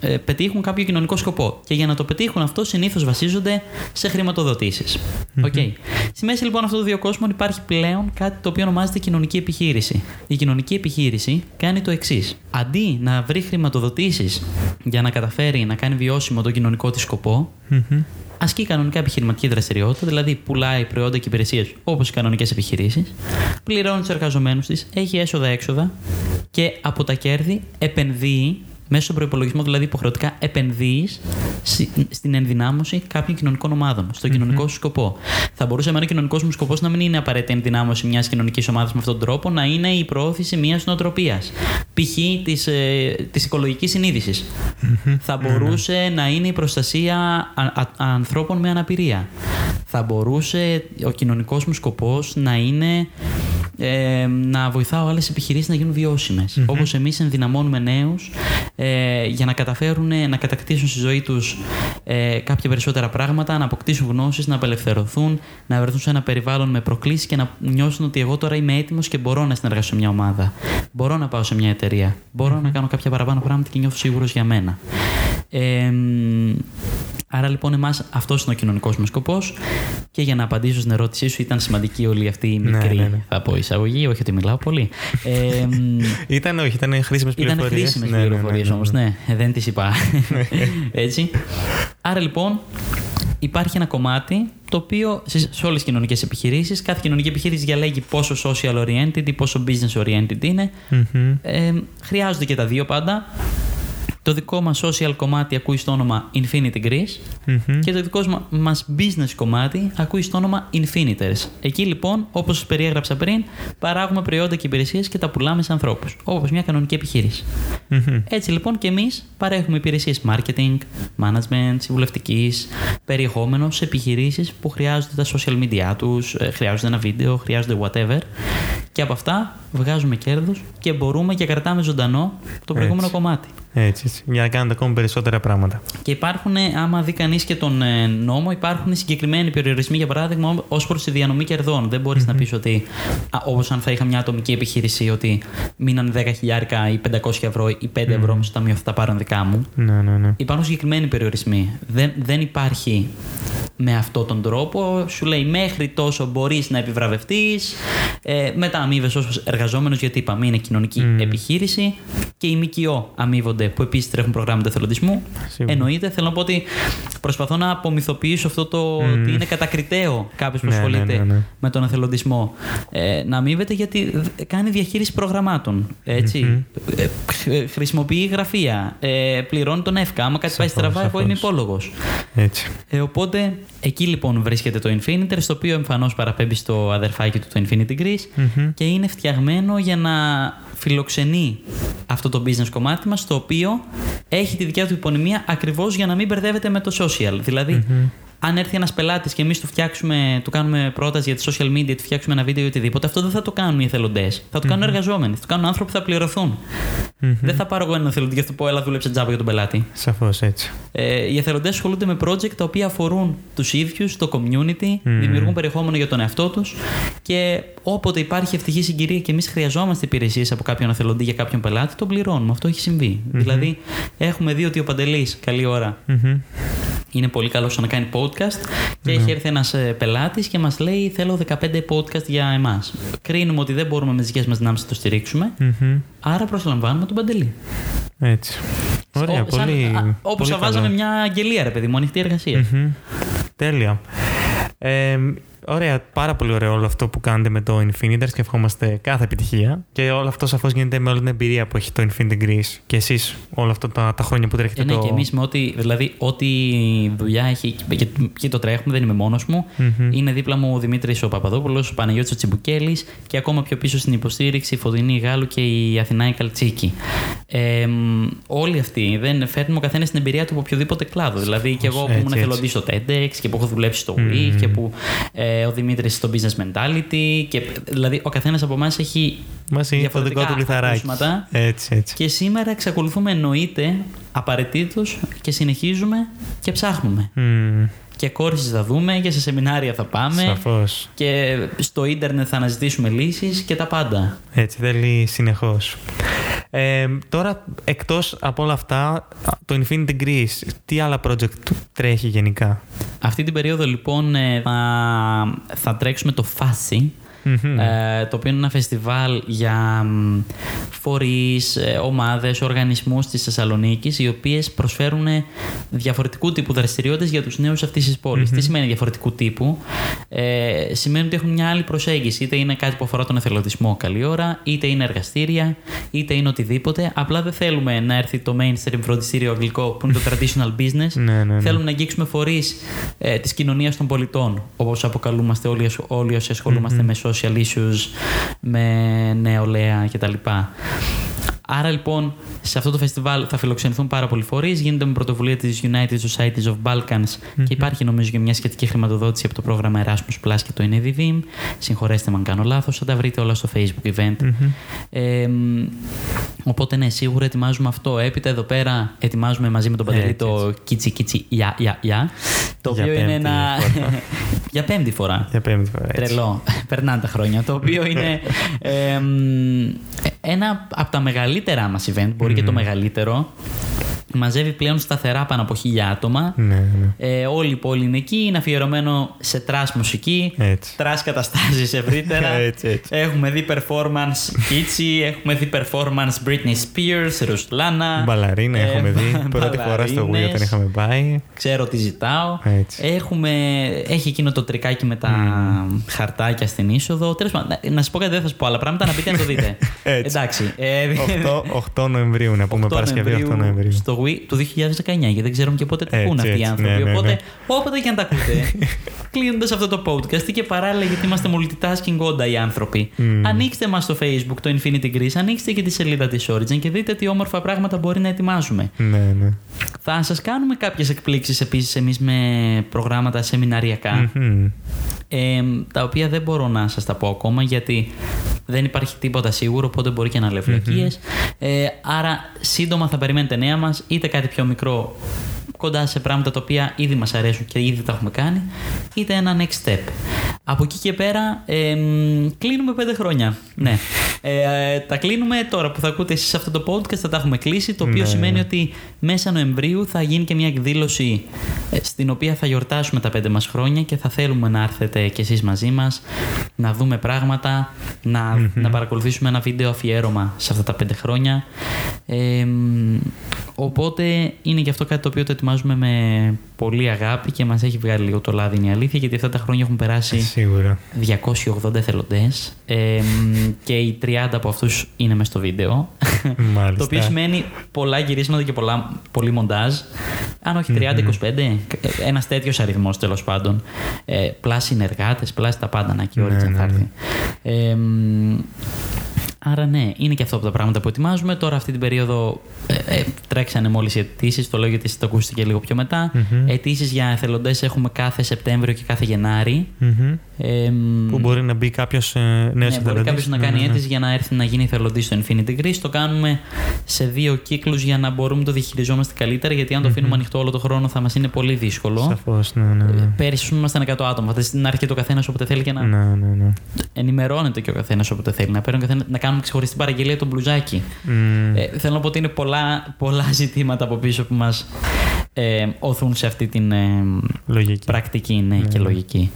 ε, πετύχουν κάποιο κοινωνικό σκοπό. Και για να το πετύχουν αυτό, συνήθως βασίζονται σε χρηματοδοτήσεις. Οκ. Στη μέση λοιπόν αυτών των δύο κόσμων υπάρχει πλέον κάτι το οποίο ονομάζεται κοινωνική επιχείρηση. Η κοινωνική επιχείρηση κάνει το εξής. Αντί να βρει χρηματοδοτήσεις για να καταφέρει να κάνει βιώσιμο τον κοινωνικό της σκοπό, ασκεί κανονικά επιχειρηματική δραστηριότητα, δηλαδή πουλάει προϊόντα και υπηρεσίες όπως οι κανονικές επιχειρήσεις, πληρώνει τους εργαζομένους της, έχει έσοδα-έξοδα και από τα κέρδη επενδύει μέσω στον προπολογισμό, δηλαδή υποχρεωτικά επενδύεις στην ενδυνάμωση κάποιων κοινωνικών ομάδων, στον κοινωνικό σου σκοπό. Θα μπορούσε εμένα ο κοινωνικό μου σκοπό να μην είναι απαραίτητα η ενδυνάμωση μιας κοινωνικής ομάδας με αυτόν τον τρόπο, να είναι η προώθηση μιας νοοτροπίας. Π.χ. της της οικολογικής συνείδησης. Θα μπορούσε να είναι η προστασία α- α- ανθρώπων με αναπηρία. Θα μπορούσε ο κοινωνικός μου σκοπός να είναι ε, να βοηθάω άλλες επιχειρήσεις να γίνουν βιώσιμες. Όπως εμείς ενδυναμώνουμε νέους ε, για να καταφέρουν να κατακτήσουν στη ζωή τους ε, κάποια περισσότερα πράγματα, να αποκτήσουν γνώσεις, να απελευθερωθούν, να βρεθούν σε ένα περιβάλλον με προκλήσεις και να νιώσουν ότι εγώ τώρα είμαι έτοιμος και μπορώ να συνεργαστώ σε μια ομάδα. Μπορώ να πάω σε μια εταιρεία. Μπορώ να κάνω κάποια παραπάνω πράγματα και νιώθω σίγουρος για μένα. Ε, μ, άρα λοιπόν, εμάς αυτός είναι ο κοινωνικός μας σκοπός. Και για να απαντήσω στην ερώτησή σου, ήταν σημαντική όλη αυτή η Ναι, μικρή, ναι, ναι. θα πω, εισαγωγή. Όχι ότι μιλάω πολύ. Ε, μ, Ήταν, όχι, ήταν χρήσιμες ήταν πληροφορίες. χρήσιμες πληροφορίες όμως, ναι, Ε, δεν τις είπα. Έτσι. Άρα λοιπόν, υπάρχει ένα κομμάτι το οποίο σε, σε όλες τις κοινωνικές επιχειρήσεις, κάθε κοινωνική επιχείρηση διαλέγει πόσο social oriented ή πόσο business oriented είναι. Ε, χρειάζονται και τα δύο πάντα. Το δικό μας social κομμάτι ακούει στο όνομα Infinity Greece και το δικό μα- μας business κομμάτι ακούει στο όνομα Infiniters. Εκεί λοιπόν, όπως σας περιέγραψα πριν, παράγουμε προϊόντα και υπηρεσίες και τα πουλάμε σε ανθρώπους, όπως μια κανονική επιχείρηση. Έτσι λοιπόν και εμείς παρέχουμε υπηρεσίες marketing, management, συμβουλευτικής, περιεχόμενος σε επιχειρήσεις που χρειάζονται τα social media τους, ε, χρειάζονται ένα βίντεο, χρειάζονται whatever και από αυτά βγάζουμε κέρδος και μπορούμε και κρατάμε ζωντανό το προηγούμενο Έτσι. κομμάτι. Έτσι, έτσι. Για να κάνετε ακόμη περισσότερα πράγματα. Και υπάρχουν, ε, άμα δει κανείς και τον ε, νόμο, υπάρχουν συγκεκριμένοι περιορισμοί, για παράδειγμα, ως προς τη διανομή κερδών. Δεν μπορείς να πεις ότι, όπως αν θα είχα μια ατομική επιχείρηση, ότι μείναν 10 χιλιάρικα ή 500 ευρώ ή 5 ευρώ μέσα στο ταμείο, θα τα πάρουν δικά μου. Ναι, ναι, ναι. Υπάρχουν συγκεκριμένοι περιορισμοί. Δεν, δεν υπάρχει με αυτόν τον τρόπο. Σου λέει μέχρι τόσο μπορείς να επιβραβευτείς. Ε, μετά αμείβε ως εργαζόμενος, γιατί είπαμε είναι κοινωνική επιχείρηση. Και οι ΜΚΟ αμείβονται, που επίσης τρέχουν προγράμματα εθελοντισμού. Σίγουρα. Εννοείται. Θέλω να πω ότι προσπαθώ να απομυθοποιήσω αυτό το ότι είναι κατακριτέο κάποιος που Ναι, ναι, ασχολείται ναι, ναι. με τον εθελοντισμό. Ε, να αμείβεται γιατί δ- κάνει διαχείριση προγραμμάτων. Έτσι. Ε, χρ- χρησιμοποιεί γραφεία. Ε, πληρώνει τον ΕΦΚΑ. Άμα κάτι πάει Σαφώς, στραβά, εγώ είμαι σαφώς. υπόλογος. Έτσι. Ε, οπότε εκεί λοιπόν βρίσκεται το Infiniter, στο οποίο εμφανώς παραπέμπει στο αδερφάκι του το Infinity Greece και είναι φτιαγμένο για να φιλοξενεί αυτό το business κομμάτι μας, το οποίο έχει τη δικιά του υπονομία ακριβώς για να μην μπερδεύεται με το social. δηλαδη αν έρθει ένας πελάτης και εμείς του φτιάξουμε, του κάνουμε πρόταση για τη social media, του φτιάξουμε ένα βίντεο ή οτιδήποτε, αυτό δεν θα το κάνουν οι εθελοντές. Θα το κάνουν εργαζόμενοι. Θα το κάνουν άνθρωποι που θα πληρωθούν. Δεν θα πάρω εγώ έναν εθελοντή και θα του πω, Έλα, δούλεψε τζάμπα για τον πελάτη. Σαφώς έτσι. Ε, οι εθελοντές ασχολούνται με project τα οποία αφορούν τους ίδιους, το community, δημιουργούν περιεχόμενο για τον εαυτό τους και όποτε υπάρχει ευτυχή συγκυρία και εμείς χρειαζόμαστε υπηρεσίες από κάποιον εθελοντή για κάποιον πελάτη, τον πληρώνουμε. Αυτό έχει συμβεί. Δηλαδή, έχουμε δει ότι ο Παντελής, καλή ώρα, Μμμ. είναι πολύ καλός στο να κάνει podcast και έχει έρθει ένας πελάτης και μας λέει: Θέλω 15 podcast για εμάς. Κρίνουμε ότι δεν μπορούμε με τις δικές μας δυνάμεις να το στηρίξουμε, Μμμ. Άρα προσλαμβάνουμε τον Παντελή. Έτσι. Ωραία, πολύ. Όπω πολύ θα καλό. βάζαμε μια αγγελία, ρε παιδί μου, ανοιχτή εργασία. Μμμ. Τέλεια. Ε, ωραία, πάρα πολύ ωραίο όλο αυτό που κάνετε με το Infiniters και ευχόμαστε κάθε επιτυχία. Και όλο αυτό σαφώς γίνεται με όλη την εμπειρία που έχει το Infinity Greece και εσείς όλα αυτά τα, τα χρόνια που τρέχετε Ε, ναι, το. και εμείς με ό,τι, δηλαδή, ό,τι δουλειά έχει και, και το τρέχουμε, δεν είμαι μόνος μου. Μμμ. Είναι δίπλα μου ο Δημήτρης ο Παπαδόπουλος, ο Παναγιώτης ο Τσιμπουκέλης και ακόμα πιο πίσω στην υποστήριξη η Φωτεινή Γάλλου και η Αθηνά η Καλτσίκη. Ε, μ, όλοι αυτοί δεν φέρνουμε ο καθένας την εμπειρία του από οποιοδήποτε κλάδο. Δηλαδή, και εγώ που έτσι, ήμουν έτσι. εθελοντής στο TEDx και που έχω δουλέψει στο WIC και που ε, ο Δημήτρης στο Business Mentality. Και, δηλαδή, ο καθένας από εμάς έχει Μας είναι το δικό διαφορετικά του λιθαράκι. ακούσματα. Έτσι, έτσι. Και σήμερα εξακολουθούμε εννοείται απαραίτητος και συνεχίζουμε και ψάχνουμε. Μμ, Και κόρσεις θα δούμε και σε σεμινάρια θα πάμε. Σαφώς. Και στο ίντερνετ θα αναζητήσουμε λύσεις και τα πάντα. Έτσι, θέλει συνεχώς. Ε, τώρα, εκτός από όλα αυτά, το Infinity Greece, τι άλλα project τρέχει γενικά; Αυτή την περίοδο λοιπόν ε, θα, θα τρέξουμε το Φάση. Μμμ. ε, το οποίο είναι ένα φεστιβάλ για μ, φορείς, ε, ομάδες, οργανισμούς της Θεσσαλονίκης οι οποίες προσφέρουν ε, διαφορετικού τύπου δραστηριότητες για τους νέους αυτής της πολης Τι σημαίνει διαφορετικού τύπου; Ε, σημαίνει ότι έχουν μια άλλη προσέγγιση. Είτε είναι κάτι που αφορά τον εθελοντισμό καλή ώρα, είτε είναι εργαστήρια, είτε είναι οτιδήποτε. Απλά δεν θέλουμε να έρθει το mainstream φροντιστήριο αγγλικό που είναι το traditional business. Ναι, ναι, ναι. Θέλουμε να αγγίξουμε φορείς ε, της κοινωνίας των πολιτών, όπως αποκαλούμαστε όλοι, όλοι όσοι ασχολούμαστε με social issues, με νεολαία κτλ. Άρα λοιπόν σε αυτό το φεστιβάλ θα φιλοξενηθούν πάρα πολλοί φορείς. Γίνεται με πρωτοβουλία της United Societies of Balkans και υπάρχει νομίζω και μια σχετική χρηματοδότηση από το πρόγραμμα Erasmus Plus και το NADV. Συγχωρέστε με αν κάνω λάθος, θα τα βρείτε όλα στο Facebook event. Ε, μ, οπότε ναι, σίγουρα ετοιμάζουμε αυτό. Έπειτα εδώ πέρα ετοιμάζουμε μαζί με τον Παντελή Έτσι, το Κίτσι Κίτσι Ια Ια Ια. Το Για οποίο είναι πέμπτη ένα. φορά. Για πέμπτη φορά. Για πέμπτη φορά. έτσι. Τρελό. Περνάνε τα χρόνια. Το οποίο είναι ε, μ, ένα από τα μεγαλύτερά μας event, μπορεί και το μεγαλύτερο. Μαζεύει πλέον σταθερά πάνω από χίλια άτομα. Ναι, ναι. Ε, όλη η πόλη είναι εκεί. Είναι αφιερωμένο σε trash μουσική, Έτσι. trash καταστάσεις ευρύτερα. Έτσι, έτσι. Έχουμε δει performance Kitsy, έχουμε δει performance Britney Spears, Ρουσλάνα. Μπαλαρίνα ε, έχουμε δει. Πρώτη φορά στο Wii μπαλαρίνες. όταν είχαμε πάει. Ξέρω τι ζητάω. Έτσι. Έχουμε, έχει εκείνο το τρικάκι με τα χαρτάκια στην είσοδο. Τέλος πάντων, να- να σας πω κάτι, δεν θα σας πω άλλα πράγματα, να πείτε να το δείτε. Έτσι. Εντάξει. Ε, 8, 8 Νοεμβρίου, να πούμε 8 Παρασκευή 8 Νοεμβρίου. Στο Wii του 2019, γιατί δεν ξέρουμε και πότε τα Έτσι, ακούν αυτοί οι έτσι, άνθρωποι. ναι, ναι, ναι. Οπότε, όποτε και αν τα ακούτε, κλείνοντας αυτό το podcast και παράλληλα γιατί είμαστε multitasking όντα οι άνθρωποι, ανοίξτε μας στο Facebook το Infinity Greece, ανοίξτε και τη σελίδα της Origin και δείτε τι όμορφα πράγματα μπορεί να ετοιμάζουμε. Ναι, ναι. Θα σας κάνουμε κάποιες εκπλήξεις επίσης εμείς με προγράμματα σεμιναριακά. Μμμ. Ε, τα οποία δεν μπορώ να σας τα πω ακόμα γιατί δεν υπάρχει τίποτα σίγουρο, οπότε μπορεί και να λέω βλακίες. Ε, άρα σύντομα θα περιμένετε νέα μας, είτε κάτι πιο μικρό κοντά σε πράγματα τα οποία ήδη μας αρέσουν και ήδη τα έχουμε κάνει, είτε ένα next step. Από εκεί και πέρα ε, μ, κλείνουμε πέντε χρόνια. Ναι. Ε, τα κλείνουμε τώρα που θα ακούτε εσείς αυτό το podcast, θα τα έχουμε κλείσει. Το οποίο Ναι. σημαίνει ότι μέσα Νοεμβρίου θα γίνει και μια εκδήλωση ε, στην οποία θα γιορτάσουμε τα πέντε μας χρόνια και θα θέλουμε να έρθετε κι εσείς μαζί μας, να δούμε πράγματα, να, να παρακολουθήσουμε ένα βίντεο αφιέρωμα σε αυτά τα πέντε χρόνια. Ε, μ, οπότε είναι και αυτό κάτι το οποίο το ετοιμάζουμε με πολύ αγάπη και μας έχει βγάλει λίγο το λάδι είναι η αλήθεια γιατί αυτά τα χρόνια έχουν περάσει Σίγουρα. 280 εθελοντές ε, μ, και οι 30 από αυτούς είναι μες στο βίντεο. Μάλιστα. το οποίο σημαίνει πολλά γυρίσματα και πολλά, πολύ μοντάζ. Αν όχι 30-25, ένας τέτοιος αριθμός τέλος πάντων. Ε, plus συνεργάτες, plus τα πάντα να και η Ναι, Origin ναι, θα ναι. έρθει. Ε, μ, Άρα ναι, είναι και αυτό από τα πράγματα που ετοιμάζουμε. Τώρα αυτή την περίοδο ε, ε, τρέξανε μόλις οι αιτήσεις. Το λέω γιατί εσείς το ακούσετε και λίγο πιο μετά. Μμμ. Αιτήσεις για εθελοντές έχουμε κάθε Σεπτέμβριο και κάθε Γενάρη. Μμμ. Ε, μ, Που μπορεί να μπει κάποιος ε, νέος ναι, μπορεί κάποιος να κάνει αίτηση για να έρθει να γίνει εθελοντής στο Infinity Greece. Το κάνουμε σε δύο κύκλους για να μπορούμε να το διαχειριζόμαστε καλύτερα. Γιατί αν το αφήνουμε ανοιχτό όλο το χρόνο θα μας είναι πολύ δύσκολο. Σαφώς, ναι, ναι. ναι. Πέρυσι, α πούμε, ήμασταν 100 άτομα. Φανταστείτε να έρχεται ο καθένας όποτε θέλει και να Ναι, ναι, ναι. ενημερώνεται και ο καθένας όποτε θέλει. Να παίρνει ο καθένας- να κάνουμε ξεχωριστή παραγγελία το μπλουζάκι. Μμ, Ε, θέλω να πω ότι είναι πολλά, πολλά ζητήματα από πίσω που μας ε, οθούν σε αυτή την ε, Λογική. πρακτική ναι, και λογική.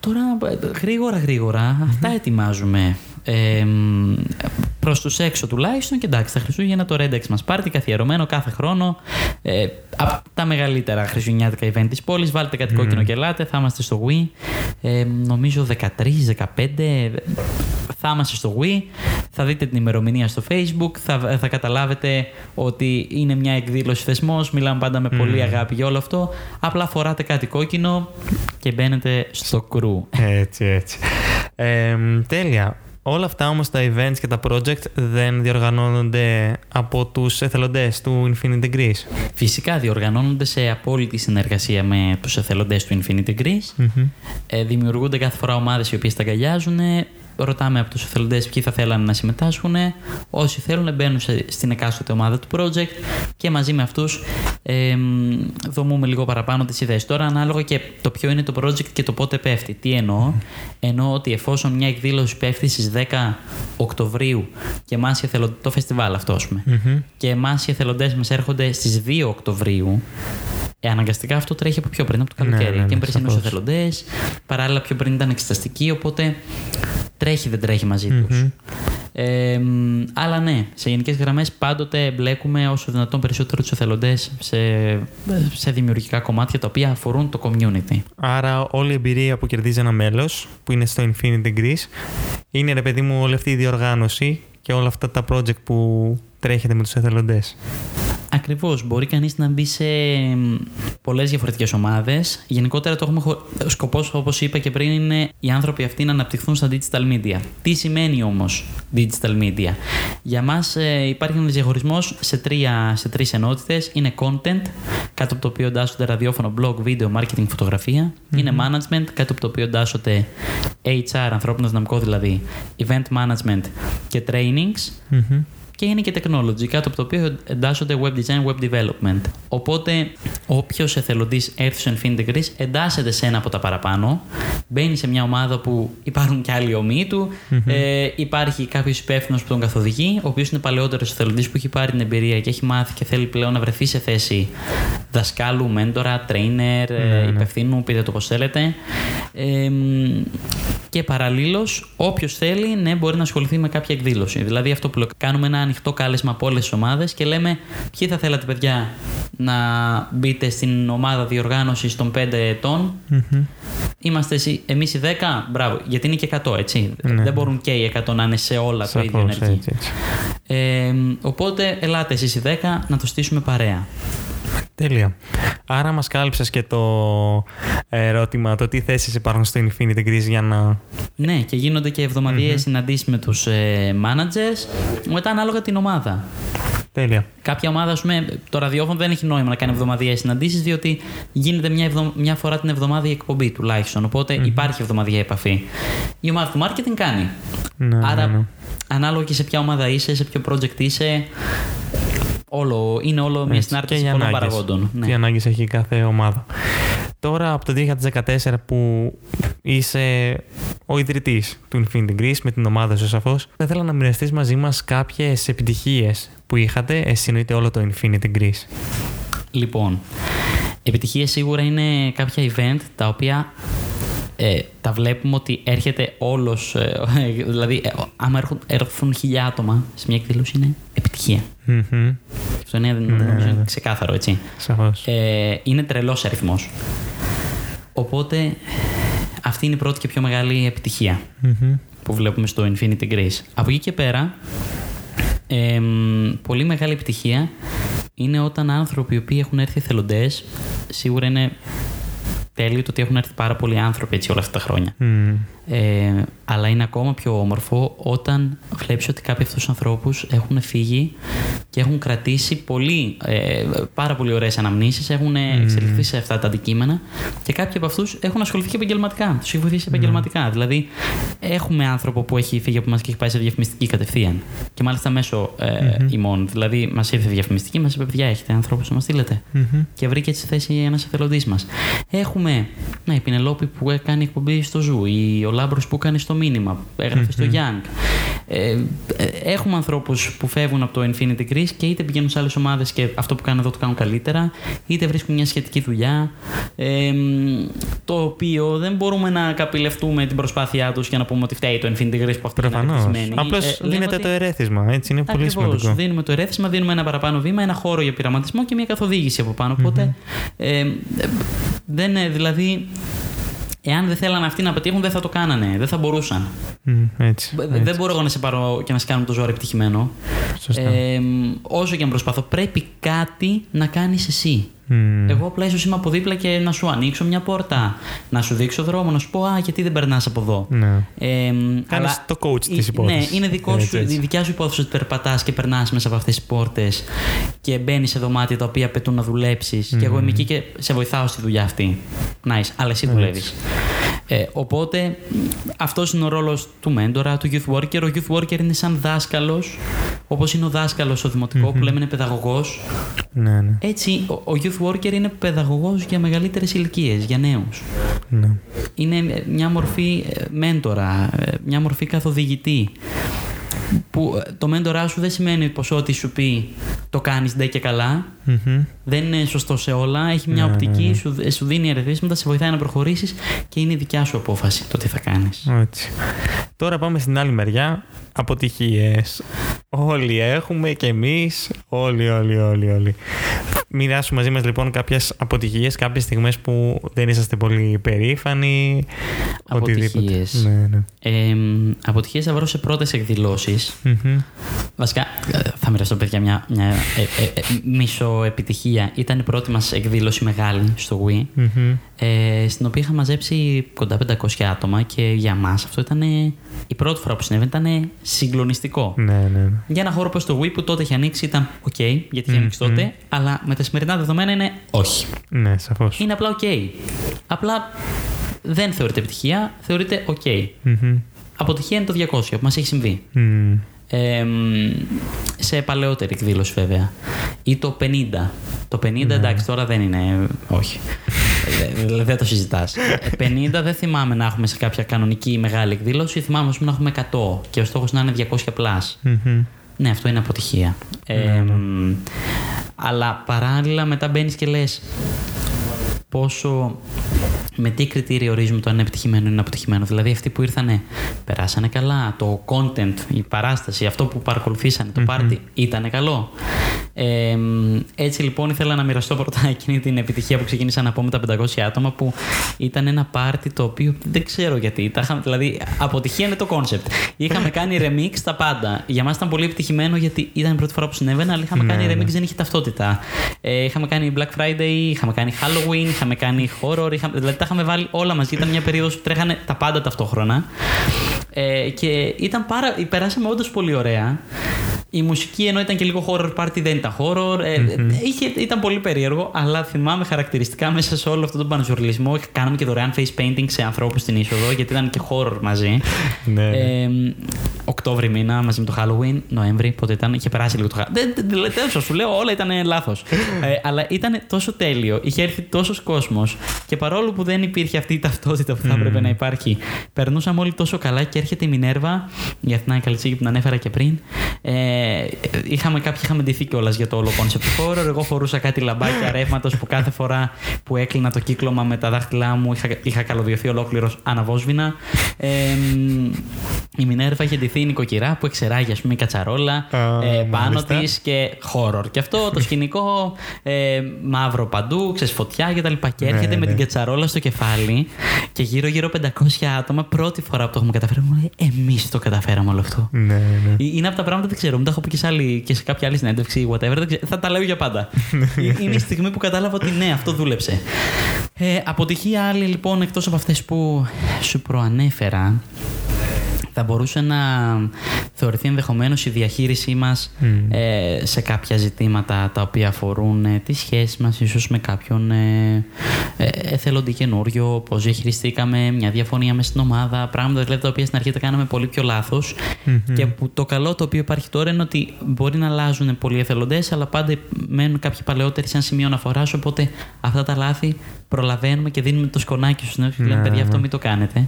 Τώρα ε, γρήγορα γρήγορα αυτά ετοιμάζουμε. Ε, μ, προς τους έξω τουλάχιστον και εντάξει τα Χριστούγεννα το Red X μας πάρτι καθιερωμένο κάθε χρόνο. Ε, από τα μεγαλύτερα χριστουγεννιάτικα event της πόλης βάλτε κάτι κόκκινο και ελάτε θα είμαστε στο Wii. Ε, νομίζω 13-15 θα είμαστε στο Wii. Θα δείτε την ημερομηνία στο Facebook θα, θα καταλάβετε ότι είναι μια εκδήλωση θεσμός μιλάμε πάντα με πολύ αγάπη για όλο αυτό. Απλά φοράτε κάτι κόκκινο και μπαίνετε στο κρου. Έτσι, έτσι. Ε, τέλεια. Όλα αυτά όμως τα events και τα project δεν διοργανώνονται από τους εθελοντές του Infinity Greece. Φυσικά διοργανώνονται σε απόλυτη συνεργασία με τους εθελοντές του Infinity Greece. Μμμ. Ε, δημιουργούνται κάθε φορά ομάδες οι οποίες τα αγκαλιάζουν. Ρωτάμε από τους εθελοντές ποιοι θα θέλανε να συμμετάσχουν. Όσοι θέλουν μπαίνουν σε- στην εκάστοτε ομάδα του project και μαζί με αυτούς ε, μ, δομούμε λίγο παραπάνω τις ιδέες. Τώρα ανάλογα και το ποιο είναι το project και το πότε πέφτει. Τι εννοώ; Εννοώ ότι εφόσον μια εκδήλωση πέφτει στις 10 Οκτωβρίου και εμάς οι εθελοντές, το φεστιβάλ αυτό ας πούμε, Μμμ. και εμάς οι εθελοντές μας έρχονται στις 2 Οκτωβρίου. Ε, αναγκαστικά αυτό τρέχει από πιο πριν, από το Ναι, καλοκαίρι. ναι, ναι, και περσινού σαφώς. εθελοντές. Παράλληλα, πιο πριν ήταν εξεταστικοί, οπότε τρέχει δεν τρέχει μαζί Μμμ. τους. Ε, μ, αλλά ναι, σε γενικές γραμμές πάντοτε μπλέκουμε όσο δυνατόν περισσότερο τους εθελοντές σε, σε δημιουργικά κομμάτια τα οποία αφορούν το community. Άρα όλη η εμπειρία που κερδίζει ένα μέλος που είναι στο Infinity Greece είναι ρε παιδί μου όλη αυτή η διοργάνωση και όλα αυτά τα project που τρέχετε με τους εθελοντές. Ακριβώς. Μπορεί κανείς να μπει σε πολλές διαφορετικές ομάδες. Γενικότερα το έχουμε. χω- Ο σκοπός, όπως είπα και πριν, είναι οι άνθρωποι αυτοί να αναπτυχθούν στα digital media. Τι σημαίνει όμως digital media; Για μας ε, υπάρχει ένας διαχωρισμός σε, τρία, σε τρεις ενότητες. Είναι content, κάτω από το οποίο εντάσσονται ραδιόφωνο, blog, βίντεο, marketing, φωτογραφία. Είναι management, κάτω από το οποίο εντάσσονται HR, ανθρώπινος δυναμικό δηλαδή, event management και trainings Μμμ. Και είναι και technology, κάτω από το οποίο εντάσσονται web design, web development. Οπότε, όποιος εθελοντής έρθει στο Infinity Greece εντάσσεται σε ένα από τα παραπάνω, μπαίνει σε μια ομάδα που υπάρχουν και άλλοι ομοίοι του, ε, υπάρχει κάποιος υπεύθυνος που τον καθοδηγεί, ο οποίος είναι παλαιότερος εθελοντής που έχει πάρει την εμπειρία και έχει μάθει και θέλει πλέον να βρεθεί σε θέση δασκάλου, μέντορα, trainer, ε, υπευθύνου, πείτε το πώς θέλετε. Ε, μ, και παραλλήλως, όποιος θέλει, ναι, μπορεί να ασχοληθεί με κάποια εκδήλωση. Δηλαδή, αυτό που λέω, κάνουμε ένα ανοιχτό κάλεσμα από όλες τις ομάδες και λέμε, ποιοι θα θέλατε, παιδιά, να μπείτε στην ομάδα διοργάνωσης των 5 ετών; Μμμ. Είμαστε εμείς οι 10, μπράβο, γιατί είναι και 100, έτσι. Ναι. Δεν μπορούν και οι 100 να είναι σε όλα το ίδιο Σαφώς, ενεργή. έτσι, έτσι. Ε, οπότε, ελάτε εσείς οι 10 να το στήσουμε παρέα. Τέλεια. Άρα μας κάλυψες και το ερώτημα το τι θέσεις υπάρχουν στο Infinity Greece για να... Ναι, και γίνονται και εβδομαδιαίες συναντήσεις με τους ε, managers, μετά ανάλογα την ομάδα. Τέλεια. Κάποια ομάδα, ας πούμε, το ραδιόφωνο δεν έχει νόημα να κάνει εβδομαδιαίες συναντήσεις, διότι γίνεται μια, εβδο... μια φορά την εβδομάδα η εκπομπή τουλάχιστον. Οπότε υπάρχει εβδομαδιαία επαφή. Η ομάδα του marketing κάνει. Ναι, Άρα, ναι, ναι. ανάλογα και σε ποια ομάδα είσαι, σε ποιο project είσαι, όλο, είναι όλο μια Έτσι, συνάρτηση και οι πολλών ανάγκες. παραγόντων. Ναι. Τι ανάγκες έχει κάθε ομάδα. Τώρα από το 2014 που είσαι ο ιδρυτής του Infinity Greece με την ομάδα σου σαφώς, θα ήθελα να μοιραστείς μαζί μας κάποιες επιτυχίες που είχατε, εσύ εννοείται όλο το Infinity Greece. Λοιπόν, επιτυχίες σίγουρα είναι κάποια event τα οποία ε, τα βλέπουμε ότι έρχεται όλος, ε, δηλαδή ε, άμα έρχουν, έρθουν χιλιά άτομα σε μια εκδήλωση είναι επιτυχία. Μμμ. Αυτό είναι, νομίζω, είναι ξεκάθαρο, έτσι. Σαφώς. Ε, είναι τρελός αριθμός. Οπότε αυτή είναι η πρώτη και πιο μεγάλη επιτυχία Μμμ. που βλέπουμε στο Infinity Grace. Από εκεί και πέρα, εμ, πολύ μεγάλη επιτυχία είναι όταν άνθρωποι οι οποίοι έχουν έρθει εθελοντές, σίγουρα είναι τέλειο το ότι έχουν έρθει πάρα πολλοί άνθρωποι έτσι όλα αυτά τα χρόνια. Μμ. Ε, αλλά είναι ακόμα πιο όμορφο όταν βλέπεις ότι κάποιοι αυτούς τους ανθρώπους έχουν φύγει και έχουν κρατήσει πολύ, ε, πάρα πολύ ωραίες αναμνήσεις, έχουν εξελιχθεί σε αυτά τα αντικείμενα και κάποιοι από αυτούς έχουν ασχοληθεί και επαγγελματικά, τους έχει βοηθήσει επαγγελματικά. Δηλαδή έχουμε άνθρωπο που έχει φύγει από μας και έχει πάει σε διαφημιστική κατευθείαν και μάλιστα μέσω ε, ημών. Δηλαδή μας ήρθε διαφημιστική, μας είπε παιδιά έχετε ανθρώπους να μας στείλετε Μμμ. και βρήκε έτσι θέση ένας εθελοντής μας. Έχουμε ναι, η Πινελόπη που κάνει εκπομπή στο Ζου, ή ο Λάμπρος που κάνει στο μήνυμα, έγραφε στο Young. Ε, ε, έχουμε ανθρώπους που φεύγουν από το Infinity Greece και είτε πηγαίνουν σε άλλες ομάδες και αυτό που κάνουν εδώ το κάνουν καλύτερα, είτε βρίσκουν μια σχετική δουλειά. Ε, μ, το οποίο δεν μπορούμε να καπηλευτούμε την προσπάθειά τους και να πούμε ότι φταίει το Infinity Greece που αυτοί είναι Προφανώς. αγαπημένοι. Απλώς Ε, λέμε δίνεται ότι- το ερέθισμα. Έτσι είναι πολύ Ακριβώς. σημαντικό. Δίνουμε το ερέθισμα, δίνουμε ένα παραπάνω βήμα, ένα χώρο για πειραματισμό και μια καθοδήγηση από πάνω. Οπότε, ε, ε, δεν, ε, δηλαδή, εάν δεν θέλανε αυτοί να πετύχουν, δεν θα το κάνανε. Δεν θα μπορούσαν. Μμ, Έτσι. Ε, έτσι. Δεν μπορώ εγώ να σε πάρω και να σε κάνω το ζόρι επιτυχημένο. Σωστά. Ε, όσο και αν προσπαθώ, πρέπει κάτι να κάνεις εσύ. Μμ. Εγώ απλά ίσως είμαι από δίπλα και να σου ανοίξω μια πόρτα, να σου δείξω δρόμο, να σου πω Α, γιατί δεν περνάς από εδώ. Ναι. Ε, αλλά- το coach της ε, υπόθεσης. Ναι, είναι δικό Έτσι, σου, έτσι. η δικιά σου υπόθεση ότι περπατάς και περνάς μέσα από αυτές τις πόρτες και μπαίνεις σε δωμάτια τα οποία απαιτούν να δουλέψεις. Και εγώ είμαι εκεί και σε βοηθάω στη δουλειά αυτή. Nice, αλλά εσύ δουλεύεις. Ε, οπότε αυτός είναι ο ρόλος του μέντορα, του youth worker. Ο youth worker είναι σαν δάσκαλος, όπως είναι ο δάσκαλος στο δημοτικό που λέμε είναι παιδαγωγός. Ναι, ναι. Έτσι, ο, ο youth worker είναι παιδαγωγός για μεγαλύτερες ηλικίες, για νέους ναι. είναι μια μορφή ε, μέντορα, ε, μια μορφή καθοδηγητή. Που ε, το μέντορά σου δεν σημαίνει πως ό,τι σου πει το κάνεις ντε και καλά. Μμμ. Δεν είναι σωστό σε όλα. Έχει μια Ναι, οπτική, ναι, ναι. Σου, σου δίνει ερεθίσματα, σε βοηθάει να προχωρήσεις και είναι η δικιά σου απόφαση το τι θα κάνεις. Έτσι. Τώρα πάμε στην άλλη μεριά. Αποτυχίες. Όλοι έχουμε και εμείς. Όλοι, όλοι, όλοι, όλοι. Μοιράσου μαζί μας λοιπόν κάποιες αποτυχίες, κάποιες στιγμές που δεν είσαστε πολύ περήφανοι. Αποτυχίες. Οτιδήποτε. Ναι, ναι. Ε, αποτυχίες θα βρω σε πρώτες εκδηλώσεις. Μμμ. Βασικά, ε, θα μοιραστώ παιδιά μια, μια ε, ε, ε, μισό επιτυχία. Ήταν η πρώτη μας εκδήλωση μεγάλη στο Wii. Μμμ. ε, στην οποία είχα μαζέψει κοντά 500 άτομα και για μας αυτό ήταν η πρώτη φορά που συνέβαινε, ήταν συγκλονιστικό. Ναι, ναι, ναι. Για ένα χώρο όπως το Wii που τότε είχε ανοίξει ήταν OK, γιατί είχε ανοίξει τότε, αλλά με τα σημερινά δεδομένα είναι όχι. Ναι, σαφώς. Είναι απλά OK. Απλά δεν θεωρείται επιτυχία, θεωρείται OK. Μμμ. Αποτυχία είναι το 200 που μας έχει συμβεί. Μμ. Ε, μ, σε παλαιότερη εκδήλωση βέβαια. Ή το 50. Το 50 εντάξει τώρα δεν είναι. Όχι. Ε, δε- δεν το συζητάς. 50 δεν θυμάμαι να έχουμε σε κάποια κανονική μεγάλη εκδήλωση. Θυμάμαι ας πούμε, να έχουμε 100 και ο στόχος να είναι 200 πλάς. Μμμ. Ναι, αυτό είναι αποτυχία. Ε, μ, αλλά παράλληλα μετά μπαίνεις και λες πόσο. Με τι κριτήριο ορίζουμε το αν είναι επιτυχημένο ή είναι αποτυχημένο. Δηλαδή, αυτοί που ήρθανε, περάσανε καλά. Το content, η παράσταση, αυτό που παρακολουθήσανε, το party, ήταν καλό. Ε, μ, έτσι λοιπόν ήθελα να μοιραστώ πρώτα εκείνη την επιτυχία που ξεκίνησα να πω με τα 500 άτομα που ήταν ένα πάρτι το οποίο δεν ξέρω γιατί. Τα είχαμε, δηλαδή, αποτυχία είναι το concept. Είχαμε κάνει remix τα πάντα. Για μας ήταν πολύ επιτυχημένο γιατί ήταν η πρώτη φορά που συνέβαινε, αλλά είχαμε Ναι, κάνει ναι. remix, δεν είχε ταυτότητα. Ε, είχαμε κάνει Black Friday, είχαμε κάνει Halloween, είχαμε κάνει horror, είχαμε, δηλαδή τα είχαμε βάλει όλα μαζί. Ήταν μια περίοδος που τρέχανε τα πάντα ταυτόχρονα. Ε, και ήταν πάρα, περάσαμε όντως πολύ ωραία. Η μουσική ενώ ήταν και λίγο horror party δεν ήταν horror. Ε, είχε, ήταν πολύ περίεργο, αλλά θυμάμαι χαρακτηριστικά μέσα σε όλο αυτό τον πανζουρλισμό. Κάναμε και δωρεάν face painting σε ανθρώπους στην είσοδο, γιατί ήταν και horror μαζί. Ναι, ναι. Ε, Οκτώβρη μήνα μαζί με το Halloween, Νοέμβρη, πότε ήταν, είχε περάσει λίγο το Halloween. Δεν, δεν, δεν, τέλος, σου λέω, όλα ήταν λάθος. ε, αλλά ήταν τόσο τέλειο, είχε έρθει τόσος κόσμος και παρόλο που δεν υπήρχε αυτή η ταυτότητα που θα έπρεπε να υπάρχει, περνούσαμε όλοι τόσο καλά και έρχεται η Μινέρβα, η Αθηνά Καλτσίκη που την ανέφερα και πριν. Ε, είχαμε, κάποιοι είχαμε ντυθεί κιόλας για το όλο concept horror. Εγώ φορούσα κάτι λαμπάκια ρεύματος που κάθε φορά που έκλεινα το κύκλωμα με τα δάχτυλά μου είχα, είχα καλωδιωθεί ολόκληρος αναβόσβηνα. Ε, η Μινέρβα είχε ντυθεί η νοικοκυρά που εξεράγει, ας πούμε, η κατσαρόλα Α, ε, πάνω μάλιστα. της και horror. Και αυτό το σκηνικό ε, μαύρο παντού, ξέρεις φωτιά κτλ. Και έρχεται Ναι, με ναι. την κατσαρόλα στο κεφάλι και γύρω-γύρω 500 άτομα. Πρώτη φορά που το έχουμε καταφέρει, μου λέει Εμείς το καταφέραμε όλο αυτό. Ναι, ναι. Ε, Είναι από τα πράγματα που δεν ξέρω. Μου τα έχω πει και σε, άλλη, και σε κάποια άλλη συνέντευξη, whatever. δεν ξέρω. Θα τα λέω για πάντα. Ε, Είναι η στιγμή που κατάλαβα ότι ναι, αυτό δούλεψε. Ε, αποτυχία άλλη λοιπόν, εκτός από αυτές που σου προανέφερα, θα μπορούσε να θεωρηθεί ενδεχομένως η διαχείρισή μας ε, σε κάποια ζητήματα τα οποία αφορούν ε, τις σχέσεις μας ίσως με κάποιον ε, ε, εθελοντή καινούριο, πώς διαχειριστήκαμε μια διαφωνία μέσα στην ομάδα, πράγματα δηλαδή τα οποία στην αρχή τα κάναμε πολύ πιο λάθος και που το καλό το οποίο υπάρχει τώρα είναι ότι μπορεί να αλλάζουν πολλοί εθελοντές αλλά πάντα μένουν κάποιοι παλαιότεροι σαν σημείο αναφοράς. Οπότε αυτά τα λάθη προλαβαίνουμε και δίνουμε το σκονάκι στους νέους και λέμε: Ναι, Παιδιά, αυτό ναι. μην το κάνετε.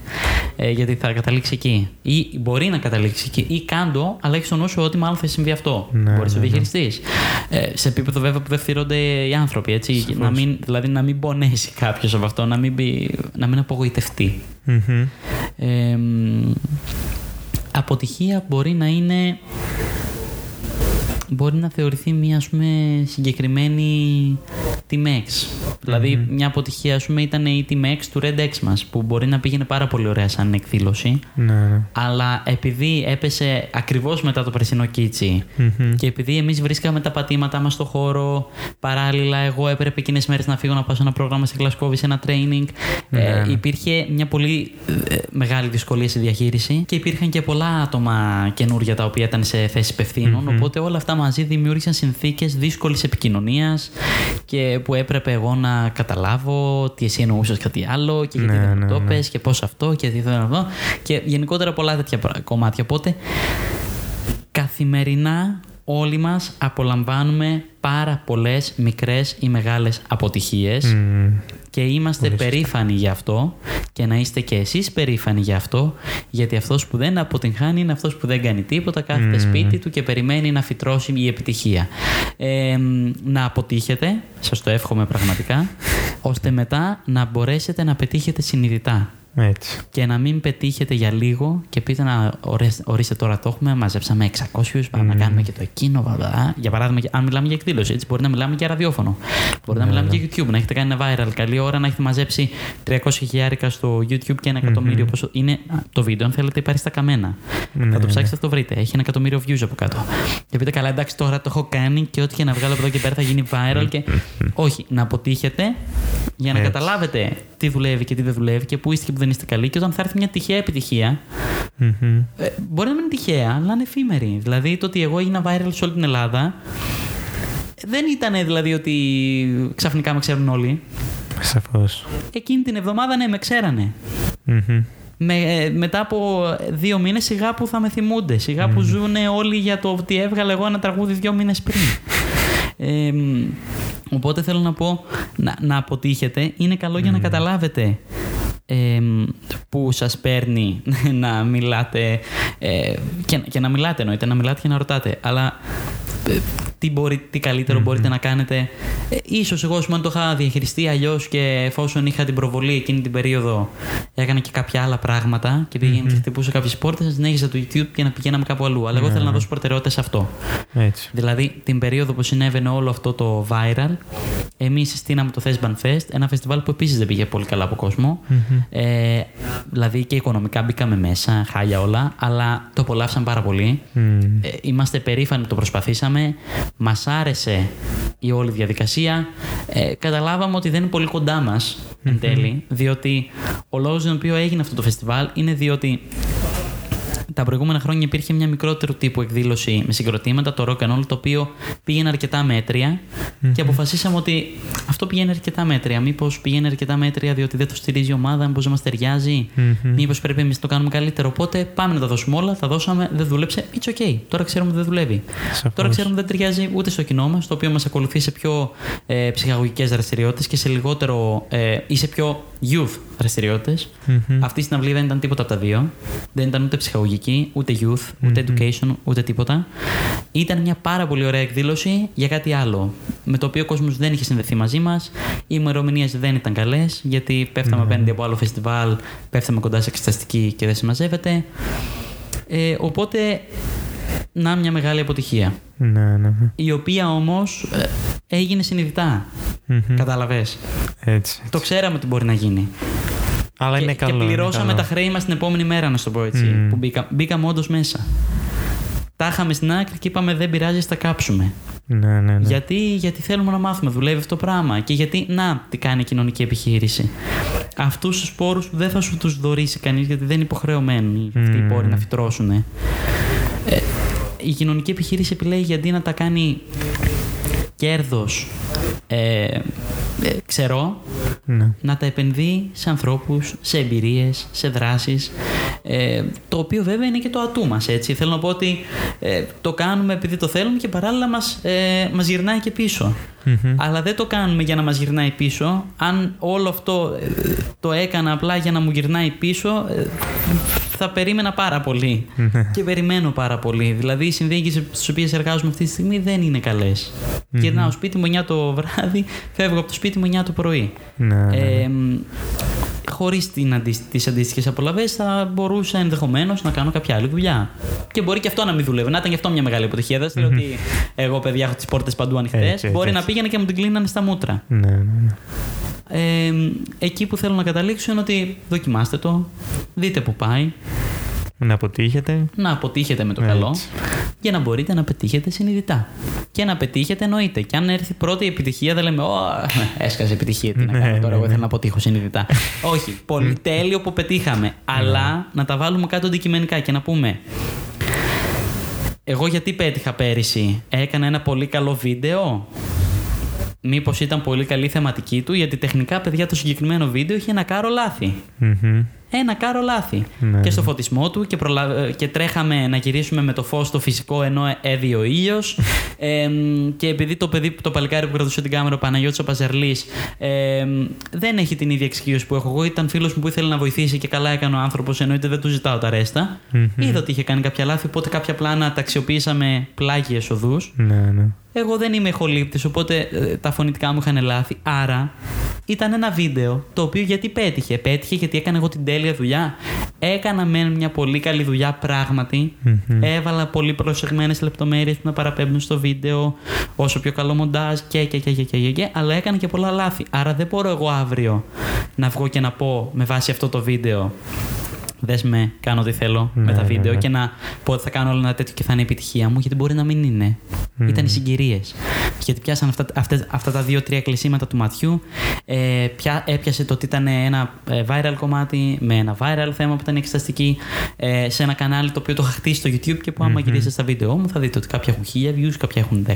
Ε, γιατί θα καταλήξει εκεί. Ή μπορεί να καταλήξει εκεί. Ή κάντο, αλλά έχεις στο νου σου ότι μάλλον θα συμβεί αυτό. Ναι, μπορείς να ναι, το ναι. διαχειριστείς. Ε, σε επίπεδο βέβαια που δεν φτύρονται οι άνθρωποι. Έτσι, να μην, δηλαδή να μην πονέσει κάποιος από αυτό, να μην, μπει- να μην απογοητευτεί. Μμμ. Ε, μ, αποτυχία μπορεί να είναι μπορεί να θεωρηθεί μια ας πούμε, συγκεκριμένη Team-X. δηλαδη μια αποτυχία ας πούμε, ήταν η Team-X του Red X μας που μπορεί να πήγαινε πάρα πολύ ωραία σαν εκδήλωση Ναι, ναι. αλλά επειδή έπεσε ακριβώς μετά το περσινό κίτσι Μμμ. και επειδή εμείς βρίσκαμε τα πατήματά μας στο χώρο, παράλληλα εγώ έπρεπε εκείνες μέρες να φύγω να πάω σε ένα πρόγραμμα σε Glasgow, σε ένα training. Ε, Ναι. υπήρχε μια πολύ ε, μεγάλη δυσκολία στη διαχείριση και υπήρχαν και πολλά άτομα καινούργια τα οποία ήταν σε θέση υπευθύνων, Οπότε όλα αυτά μαζί δημιούργησαν συνθήκες δύσκολης επικοινωνίας και που έπρεπε εγώ να καταλάβω τι εσύ εννοούσες κάτι άλλο και γιατί Ναι, δεν μου ναι, το ναι. πες και πώς αυτό και τι δεν αυτό. Και γενικότερα πολλά τέτοια πρα- κομμάτια. Οπότε καθημερινά όλοι μας απολαμβάνουμε πάρα πολλές μικρές ή μεγάλες αποτυχίες Μμμ. Και είμαστε περήφανοι γι' αυτό και να είστε και εσείς περήφανοι γι' αυτό γιατί αυτός που δεν αποτυγχάνει είναι αυτός που δεν κάνει τίποτα κάθεται σπίτι του και περιμένει να φυτρώσει η επιτυχία. Ε, μ, να αποτύχετε, σας το εύχομαι πραγματικά, ώστε μετά να μπορέσετε να πετύχετε συνειδητά Έτσι. και να μην πετύχετε για λίγο και πείτε να ορίστε, ορίστε τώρα το έχουμε, μαζέψαμε 600, πάμε να κάνουμε και το εκείνο. Μπλα, μπλα. Για παράδειγμα, και- αν μιλάμε για εκδήλωση, έτσι μπορεί να μιλάμε για ραδιόφωνο. Μπορεί να μιλάμε για YouTube, να έχετε κάνει ένα viral. Καλή ώρα να έχετε μαζέψει 300 χιλιάρικα στο YouTube και ένα εκατομμύριο. Πόσο είναι α, το βίντεο, αν θέλετε, υπάρχει στα καμένα. θα το ψάξετε, θα το βρείτε. Έχει ένα εκατομμύριο views από κάτω. Και πείτε καλά, εντάξει, τώρα το έχω κάνει και ό,τι και να βγάλω από εδώ και πέρα θα γίνει viral. και... Όχι, να αποτύχετε για να Έτσι. καταλάβετε τι δουλεύει και τι δεν δουλεύει και πού είστε και που δεν είστε καλοί. Και όταν θα έρθει μια τυχαία επιτυχία, Μμμ. ε, μπορεί να μην είναι τυχαία, αλλά είναι εφήμερη. Δηλαδή το ότι εγώ έγινα viral σε όλη την Ελλάδα δεν ήταν δηλαδή ότι ξαφνικά με ξέρουν όλοι. Σαφώς. Εκείνη την εβδομάδα ναι, με ξέρανε. Μμμ. Με, ε, μετά από δύο μήνες σιγά που θα με θυμούνται. Σιγά που ζουν όλοι για το ότι έβγαλε εγώ ένα τραγούδι δύο μήνες πριν. Ε, μ, οπότε θέλω να πω να, να αποτύχετε. Είναι καλό για να καταλάβετε ε, μ, που σας παίρνει να μιλάτε ε, και, και να μιλάτε εννοείται, να μιλάτε και να ρωτάτε. Αλλά ε, τι, μπορεί, τι καλύτερο μπορείτε να κάνετε. Ε, ίσως εγώ, ας πούμε, αν το είχα διαχειριστεί αλλιώς και εφόσον είχα την προβολή εκείνη την περίοδο, έκανα και κάποια άλλα πράγματα και πήγαινε και χτυπούσα κάποιες πόρτες, συνέχιζα το YouTube και να πηγαίναμε κάπου αλλού. Αλλά εγώ θέλω να δώσω προτεραιότητα σε αυτό. Έτσι. Δηλαδή, την περίοδο που συνέβαινε όλο αυτό το viral, εμείς στείναμε το Thesban Fest, ένα φεστιβάλ που επίσης δεν πήγε πολύ καλά από κόσμο. Ε, δηλαδή και οικονομικά μπήκαμε μέσα, χάλια όλα, αλλά το απολαύσαν πάρα πολύ. Μμμ. Ε, είμαστε περήφανοι που το προσπαθήσαμε. Μας άρεσε η όλη διαδικασία. Ε, καταλάβαμε ότι δεν είναι πολύ κοντά μας εν τέλει, διότι ο λόγος για τον οποίο έγινε αυτό το φεστιβάλ είναι διότι τα προηγούμενα χρόνια υπήρχε μια μικρότερου τύπου εκδήλωση με συγκροτήματα, το Rock and Roll, το οποίο πήγαινε αρκετά μέτρια και αποφασίσαμε ότι αυτό πηγαίνει αρκετά μέτρια. Μήπως πηγαίνει αρκετά μέτρια διότι δεν το στηρίζει η ομάδα, μήπως δεν μας ταιριάζει, μήπως πρέπει εμείς να το κάνουμε καλύτερο. Οπότε πάμε να τα δώσουμε όλα, τα δώσαμε, δεν δούλεψε. It's okay. Τώρα ξέρουμε ότι δεν δουλεύει. Σαφώς. Τώρα ξέρουμε ότι δεν ταιριάζει ούτε στο κοινό μας, το οποίο μας ακολουθεί σε πιο ε, ψυχαγωγικές δραστηριότητες και σε λιγότερο ε, ή σε πιο youth δραστηριότητες. Αυτή η συναυλία δεν ήταν τίποτα από τα δύο. Δεν ήταν ούτε ψυχαγωγική, ούτε youth, ούτε education, ούτε τίποτα. Ήταν μια πάρα πολύ ωραία εκδήλωση για κάτι άλλο. Με το οποίο ο κόσμος δεν είχε συνδεθεί μαζί μας. Οι ημερομηνίες δεν ήταν καλές, γιατί πέφταμε απέναντι από άλλο φεστιβάλ, πέφταμε κοντά σε εξεταστική και δεν συμμαζεύεται. Ε, οπότε, να μια μεγάλη αποτυχία. Ναι, ναι, ναι. Η οποία όμως ε, έγινε συνειδητά. Μμμ. Καταλαβες. Έτσι. Το ξέραμε ότι μπορεί να γίνει. Αλλά και, είναι καλό. και είναι πληρώσαμε καλό. τα χρέη μας την επόμενη μέρα, να σου το πω έτσι. Μμμ. Που μπήκα, μπήκαμε όντω μέσα. Τα είχαμε στην άκρη και είπαμε δεν πειράζει, θα κάψουμε. Ναι, ναι, ναι. Γιατί, γιατί θέλουμε να μάθουμε, δουλεύει αυτό το πράγμα. Και γιατί, να, τι κάνει η κοινωνική επιχείρηση. Αυτούς τους πόρους δεν θα σου τους δωρήσει κανείς, γιατί δεν είναι υποχρεωμένοι αυτοί οι Μμμ. πόροι να φυτρώσουν. Ε, η κοινωνική επιχείρηση επιλέγει αντί να τα κάνει κέρδος ε, ε, ξερό, Ναι. να τα επενδύει σε ανθρώπους, σε εμπειρίες, σε δράσεις, ε, το οποίο βέβαια είναι και το ατού μας, έτσι. Θέλω να πω ότι ε, το κάνουμε επειδή το θέλουμε και παράλληλα μας, ε, μας γυρνάει και πίσω. Μμμ. Αλλά δεν το κάνουμε για να μας γυρνάει πίσω. Αν όλο αυτό ε, το έκανα απλά για να μου γυρνάει πίσω, ε, θα περίμενα πάρα πολύ. και περιμένω πάρα πολύ. Δηλαδή, οι συνθήκε στις οποίες εργάζομαι αυτή τη στιγμή δεν είναι καλές. Γυρνάω σπίτι μου 9 το βράδυ, φεύγω από το σπίτι μου 9 το πρωί. Ναι, ναι, ναι. Ε, Χωρίς τις αντίστοιχες απολαυέ, θα μπορούσα ενδεχομένως να κάνω κάποια άλλη δουλειά. Και μπορεί και αυτό να μην δουλεύει. Να ήταν και αυτό μια μεγάλη αποτυχία. Δεν θέλω ότι εγώ, παιδιά, έχω τις πόρτες παντού ανοιχτές. Έτσι, Μπορεί έτσι. να πήγαινε και μου την κλείνανε στα μούτρα. ναι, ναι, ναι. Ε, εκεί που θέλω να καταλήξω είναι ότι δοκιμάστε το, δείτε που πάει, Να αποτύχετε. να αποτύχετε με το Έτσι. καλό για να μπορείτε να πετύχετε συνειδητά. Και να πετύχετε εννοείται. Και αν έρθει πρώτη επιτυχία, δεν λέμε Ω, έσκασε επιτυχία. Τι να Ναι, κάνω ναι, τώρα, εγώ ναι. θέλω να αποτύχω συνειδητά. Όχι. Πολύ τέλειο που πετύχαμε. Αλλά να τα βάλουμε κάτω αντικειμενικά και να πούμε. Εγώ γιατί πέτυχα πέρυσι, έκανα ένα πολύ καλό βίντεο; Μήπως ήταν πολύ καλή η θεματική του, γιατί τεχνικά, παιδιά, το συγκεκριμένο βίντεο είχε ένα κάρο λάθη. Μμμ. Ένα κάρο λάθη. Ναι. Και στο φωτισμό του και, προλα... και τρέχαμε να γυρίσουμε με το φως το φυσικό ενώ έδει ο ήλιος. ε, και επειδή το παιδί, το παλικάρι που κρατούσε την κάμερα, ο Παναγιώτης ο Παζερλής, ε, δεν έχει την ίδια εξοικείωση που έχω εγώ. Ήταν φίλος μου που ήθελε να βοηθήσει και καλά έκανε ο άνθρωπος, εννοείται δεν του ζητάω τα ρέστα. Μμμ. Είδα ότι είχε κάνει κάποια λάθη, οπότε κάποια πλάνα τα αξιοποίησαμε πλάγιες οδούς. Ναι, ναι. Εγώ δεν είμαι ηχολήπτης, οπότε ε, τα φωνητικά μου είχαν λάθη. Άρα ήταν ένα βίντεο το οποίο γιατί πέτυχε. Πέτυχε γιατί έκανα εγώ την τέλεια δουλειά. Έκανα μεν μια πολύ καλή δουλειά πράγματι. Μμμ. Έβαλα πολύ προσεγμένες λεπτομέρειες που να παραπέμπουν στο βίντεο. Όσο πιο καλό μοντάζ και και και και και, και, και αλλά έκανα και πολλά λάθη. Άρα δεν μπορώ εγώ αύριο να βγω και να πω με βάση αυτό το βίντεο Δες με, κάνω ό,τι θέλω με Ναι, τα ναι, βίντεο ναι. και να πω ότι θα κάνω όλο ένα τέτοιο και θα είναι η επιτυχία μου, γιατί μπορεί να μην είναι. Ήταν οι συγκυρίες. Γιατί πιάσαν αυτά, αυτές- αυτά τα δύο-τρία κλεισίματα του ματιού. Ε, πια, έπιασε το ότι ήταν ένα ε, viral κομμάτι με ένα viral θέμα που ήταν εξεταστική ε, σε ένα κανάλι το οποίο το είχα χτίσει στο YouTube και που άμα γυρίσετε στα βίντεο μου θα δείτε ότι κάποια έχουν 1000 views, κάποια έχουν 10.000.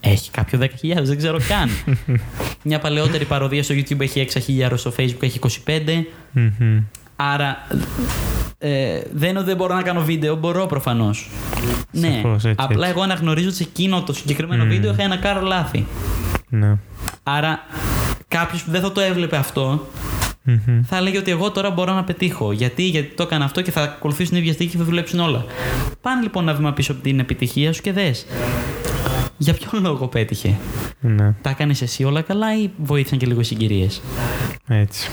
Έχει κάποιο 10.000, δεν ξέρω καν. Μια παλαιότερη παροδία στο YouTube έχει 6.000, στο Facebook έχει 25. Μμμ. Άρα ε, δεν είναι ότι δεν μπορώ να κάνω βίντεο, μπορώ προφανώς. Ναι, Σαφώς, έτσι, απλά έτσι. εγώ αναγνωρίζω ότι σε εκείνο το συγκεκριμένο Μμμ. βίντεο είχα ένα κάρο λάθη. Ναι. Άρα κάποιος που δεν θα το έβλεπε αυτό Μμμ. θα έλεγε ότι εγώ τώρα μπορώ να πετύχω. Γιατί, γιατί το έκανα αυτό και θα ακολουθήσουν την ίδια στήκη και θα δουλέψουν όλα. Πάνε λοιπόν ένα βήμα πίσω από την επιτυχία σου και δες. Για ποιον λόγο πέτυχε; Ναι. Τα έκανε εσύ όλα καλά ή βοήθησαν και λίγο οι συγκυρίες; Έτσι.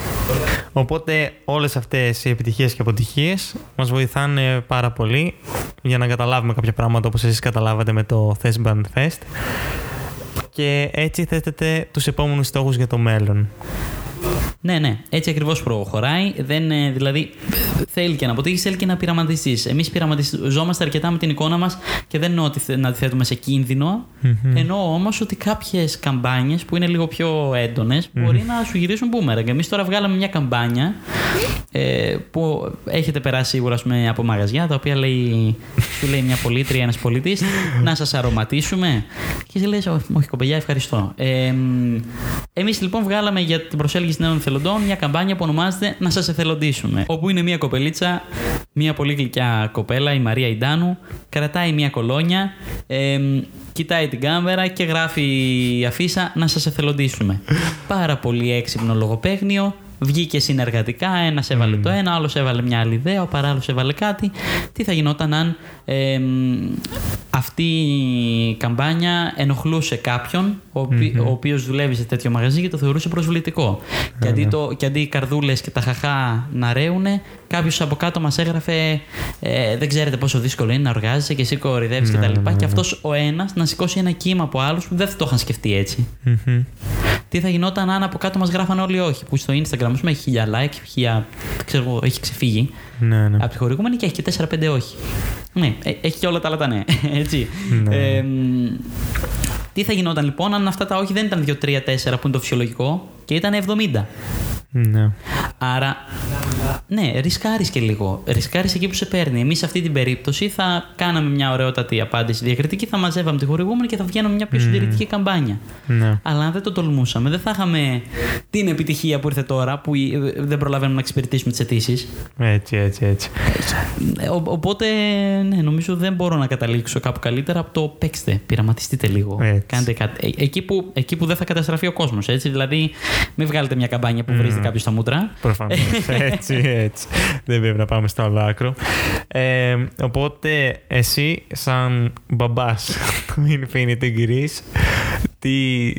Οπότε όλες αυτές οι επιτυχίες και αποτυχίες μας βοηθάνε πάρα πολύ για να καταλάβουμε κάποια πράγματα όπως εσείς καταλάβατε με το Thesband Fest και έτσι θέτετε τους επόμενους στόχους για το μέλλον. Ναι, ναι, έτσι ακριβώς προχωράει. Δεν, ε, δηλαδή, θέλει και να αποτύχει, θέλει και να πειραματιστείς. Εμείς πειραματιζόμαστε αρκετά με την εικόνα μας και δεν εννοώ ότι θε- να τη θέτουμε σε κίνδυνο. Εννοώ όμως ότι κάποιες καμπάνιες που είναι λίγο πιο έντονες μπορεί να σου γυρίσουν boomerang. Εμείς τώρα βγάλαμε μια καμπάνια ε, που έχετε περάσει σίγουρα πούμε, από μαγαζιά τα οποία λέει, σου λέει μια πολίτρια, ένας πολίτη, να σας αρωματίσουμε. Και εσύ λες, Όχι, κοπελιά, ευχαριστώ. Ε, Εμείς λοιπόν βγάλαμε για την προσέλκυση νέων εθελοντών μια καμπάνια που ονομάζεται Να σας εθελοντήσουμε. Όπου είναι μια κοπελίτσα, μια πολύ γλυκιά κοπέλα, η Μαρία Ιντάνου, κρατάει μια κολόνια. Ε, κοιτάει την κάμερα και γράφει η αφίσα να σας εθελοντήσουμε. Πάρα πολύ έξυπνο λογοπαίγνιο, βγήκε συνεργατικά, ένας έβαλε το ένα, άλλος έβαλε μια άλλη ιδέα, ο παράλληλος έβαλε κάτι. Τι θα γινόταν αν ε, αυτή η καμπάνια ενοχλούσε κάποιον ο, οποι, ο οποίος δουλεύει σε τέτοιο μαγαζί και το θεωρούσε προσβλητικό. Και αντί, το, και αντί οι καρδούλες και τα χαχά να ρέουνε, κάποιος από κάτω μας έγραφε ε, Δεν ξέρετε πόσο δύσκολο είναι να οργάζεσαι και εσύ κορυδεύει κτλ. Και, και αυτός ο ένας να σηκώσει ένα κύμα από άλλους που δεν θα το είχαν σκεφτεί έτσι. Τι θα γινόταν αν από κάτω μας γράφανε όλοι όχι. Που στο Instagram πούμε, έχει χιλιά like, χιλιά, ξέρω, έχει ξεφύγει. Ναι, ναι. Από τη χορηγούμενη και έχει και 4-5 όχι. Ναι, ε, έχει και όλα τα άλλα τα ναι. Έτσι. Ναι. Ε, τι θα γινόταν λοιπόν αν αυτά τα όχι δεν ήταν 2-3-4 που είναι το φυσιολογικό; Και ήταν 70. Ναι. Άρα, ναι, ρισκάρεις και λίγο. Ρισκάρεις εκεί που σε παίρνει. Εμείς σε αυτή την περίπτωση θα κάναμε μια ωραιότατη απάντηση διακριτική, θα μαζεύαμε τη χορηγούμενη και θα βγαίναμε μια πιο συντηρητική καμπάνια. Ναι. Αλλά αν δεν το τολμούσαμε, δεν θα είχαμε την επιτυχία που ήρθε τώρα, που δεν προλαβαίνουμε να εξυπηρετήσουμε τις αιτήσεις. Έτσι, έτσι, έτσι. Ε, Ο, οπότε, ναι, νομίζω δεν μπορώ να καταλήξω κάπου καλύτερα από το παίξτε. Πειραματιστείτε λίγο. Έτσι. Κάντε κάτι. Ε, εκεί, που, εκεί που δεν θα καταστραφεί ο κόσμος. Δηλαδή, μην βγάλετε μια καμπάνια που βρίζετε κάποιος στα μούτρα. Προφανώς. έτσι, έτσι. Δεν πρέπει να πάμε στο άλλο άκρο. Ε, οπότε, εσύ, σαν μπαμπάς του Infinity Grease, τι,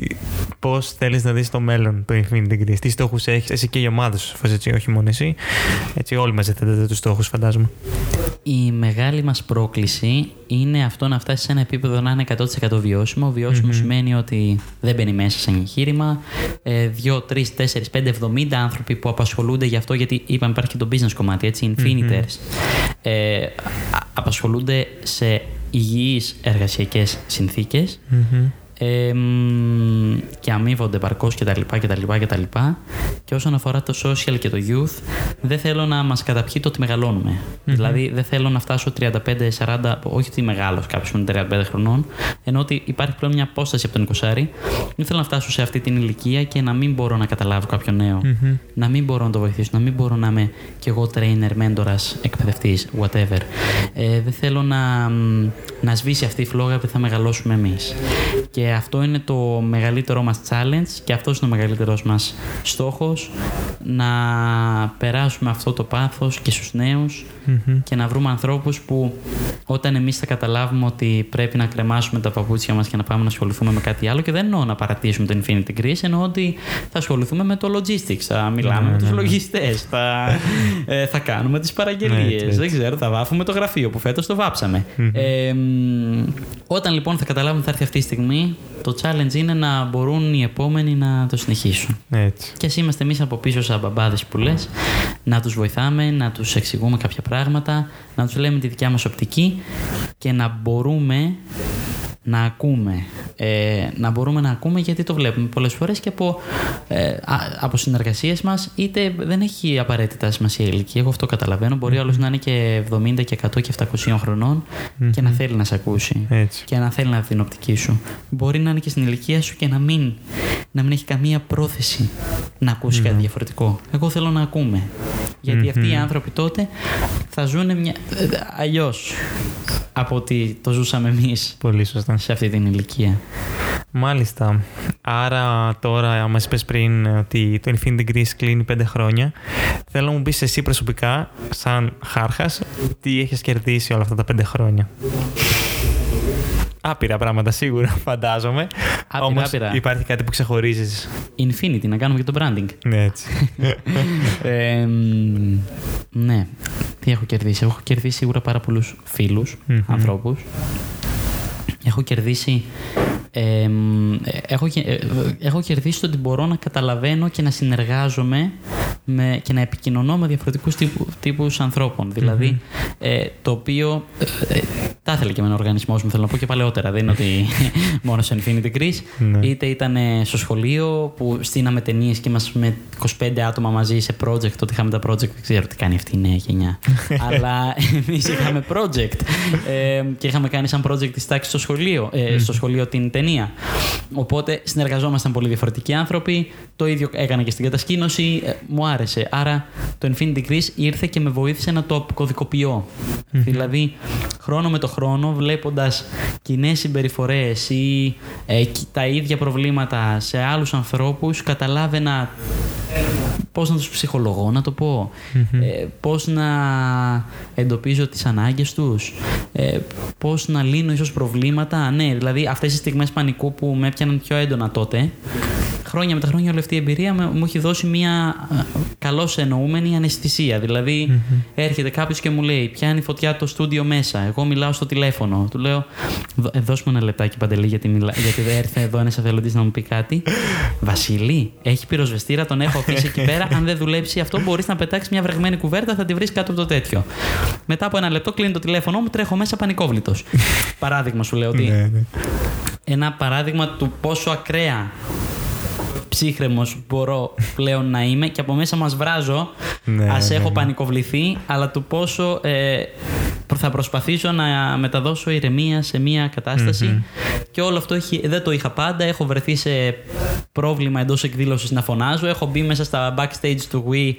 πώς θέλεις να δεις το μέλλον του Infinity Grease, τι στόχους έχεις, εσύ και η ομάδα σου, εφόσον έτσι, όχι μόνο εσύ, έτσι όλοι μαζί θέτετε τους στόχους φαντάζομαι. Η μεγάλη μας πρόκληση είναι αυτό να φτάσεις σε ένα επίπεδο να είναι 100% βιώσιμο. Βιώσιμο σημαίνει ότι δεν μπαίνει μέσα σε εγχείρημα. Ε, 2, 3, 4, 5, 70 άνθρωποι που απασχολούνται γι' αυτό, γιατί είπαμε υπάρχει και το business κομμάτι, έτσι, Infiniters. Ε, α- απασχολούνται σε υγιείς εργασιακές συνθήκες ε, μ, και αμείβονται παρκώς κτλ. κτλ, κτλ. Και όσον αφορά το social και το youth, δεν θέλω να μας καταπιεί το ότι μεγαλώνουμε. Δηλαδή δεν θέλω να φτάσω 35-40, όχι ότι μεγάλος κάποιος που είναι 35 χρονών, ενώ ότι υπάρχει πλέον μια απόσταση από τον 20 Δεν θέλω να φτάσω σε αυτή την ηλικία και να μην μπορώ να καταλάβω κάποιο νέο. Να μην μπορώ να το βοηθήσω, να μην μπορώ να είμαι κι εγώ trainer, μέντορας, εκπαιδευτής, whatever. Ε, δεν θέλω να, μ, να σβήσει αυτή η φλόγα που θα μεγαλώσουμε εμείς. Και αυτό είναι το μεγαλύτερό μας challenge και αυτός είναι ο μεγαλύτερός μας στόχος να περάσουμε αυτό το πάθος και στους νεους και να βρούμε ανθρώπους που όταν εμείς θα καταλάβουμε ότι πρέπει να κρεμάσουμε τα παπούτσια μας και να πάμε να ασχοληθούμε με κάτι άλλο και δεν εννοώ να παρατήσουμε το Infinity Grease, εννοώ ότι θα ασχοληθούμε με το logistics, θα μιλάμε με τους λογιστές, θα, ε, θα κάνουμε τις παραγγελίες, Έτσι, έτσι. δεν ξέρω, θα βάφουμε το γραφείο που φέτος το βάψαμε. Ε, μ, όταν λοιπόν θα καταλάβουμε ότι θα έρθει αυτή η στιγμή, το challenge είναι να μπορούν οι επόμενοι να το συνεχίσουν. Έτσι. Και ας είμαστε εμείς από πίσω σαν μπαμπάδες που λες, να τους βοηθάμε, να τους εξηγούμε κάποια πράγματα, να τους λέμε τη δικιά μας οπτική και να μπορούμε να ακούμε. Ε, να μπορούμε να ακούμε γιατί το βλέπουμε πολλές φορές και από, ε, α- από συνεργασίες μας είτε δεν έχει απαραίτητα σημασία η ηλικία, εγώ αυτό καταλαβαίνω. Μπορεί άλλος να είναι και 70 και 100 και 700 χρονων και να θέλει να σε ακούσει Έτσι. και να θέλει να δει την οπτική σου. Μπορεί να είναι και στην ηλικία σου και να μην, να μην έχει καμία πρόθεση να ακούσει κάτι διαφορετικό. Εγώ θέλω να ακούμε. Γιατί αυτοί οι άνθρωποι τότε θα ζουν μια... αλλιώς από ότι το ζούσαμε εμείς Πολύ σωστά. σε αυτή την ηλικία. Μάλιστα. Άρα τώρα μας είπες πριν ότι το Infinity Grease κλείνει πέντε χρόνια. Θέλω να μου πεις εσύ προσωπικά, σαν χάρχας, τι έχεις κερδίσει όλα αυτά τα πέντε χρόνια; Άπειρα πράγματα σίγουρα, φαντάζομαι. Άπειρα, Όμως άπειρα. υπάρχει κάτι που ξεχωρίζεις. Infinity, να κάνουμε και το branding. Ναι, έτσι. Ε, μ, ναι. Τι έχω κερδίσει; Έχω κερδίσει σίγουρα πάρα πολλούς φίλους, ανθρώπους. Έχω κερδίσει. Ε, μ, ε, έχω, κε- ε, ε, έχω κερδίσει το ότι μπορώ να καταλαβαίνω και να συνεργάζομαι με, και να επικοινωνώ με διαφορετικούς τύπου, τύπους ανθρώπων. Δηλαδή, ε, το οποίο ε, ε, τα ήθελε και με έναν οργανισμός μου, θέλω να πω και παλαιότερα. Δεν είναι ότι μόνο στο Infinity Greece. Ναι. Είτε ήταν ε, στο σχολείο που στείναμε ταινίες και είμαστε με 25 άτομα μαζί σε project. Τότε είχαμε τα project, δεν ξέρω τι κάνει αυτή η νέα γενιά. Αλλά εμείς είχαμε project. Ε, και είχαμε κάνει σαν project τη τάξη στο σχολείο, ε, στο σχολείο την ταινία. Οπότε συνεργαζόμασταν πολύ διαφορετικοί άνθρωποι. Το ίδιο έκανα και στην κατασκήνωση. Ε, μου άρεσε. Άρα το Infinity Grease ήρθε και με βοήθησε να το κωδικοποιώ. Δηλαδή, χρόνο με το χρόνο, βλέποντας κοινέ συμπεριφορές ή ε, κι- τα ίδια προβλήματα σε άλλους ανθρώπους, καταλάβαινα πώς να τους ψυχολογώ, να το πω. Ε, πώς να εντοπίζω τις ανάγκες τους. Ε, πώς να λύνω ίσως προβλήματα. Ναι, δηλαδή αυτές τις στιγμές πανικού που με έπιαναν πιο έντονα τότε, χρόνια με τα χρόνια όλη αυτή η εμπειρία με- μου έχει δώσει μια καλώς εννοούμενη αναισθησία. Δηλαδή, έρχεται κάποιος και μου λέει: Πιάνει φωτιά το στούντιο μέσα. Εγώ μιλάω στο τηλέφωνο. Του λέω: «Δω- ε, Δώσ' μου ένα λεπτάκι παντελή, γιατί, μιλά... γιατί δεν έρθει εδώ ένας εθελοντής να μου πει κάτι. Βασίλη, έχει πυροσβεστήρα, τον έχω αφήσει εκεί πέρα. Αν δεν δουλέψει αυτό, μπορείς να πετάξεις μια βρεγμένη κουβέρτα, θα τη βρεις κάτω από το τέτοιο. Μετά από ένα λεπτό κλείνει το τηλέφωνο μου, τρέχω μέσα πανικόβλητος. Παράδειγμα σου λέω ότι Ναι, ναι. ένα παράδειγμα του πόσο ακραία ψύχρεμος μπορώ πλέον να είμαι και από μέσα μας βράζω Ναι, ας ναι, έχω ναι. πανικοβληθεί αλλά του πόσο ε, προ- θα προσπαθήσω να μεταδώσω ηρεμία σε μια κατασταση και όλο αυτό έχει, δεν το είχα πάντα. Έχω βρεθεί σε πρόβλημα εντός εκδήλωσης να φωνάζω. Έχω μπει μέσα στα backstage του Wii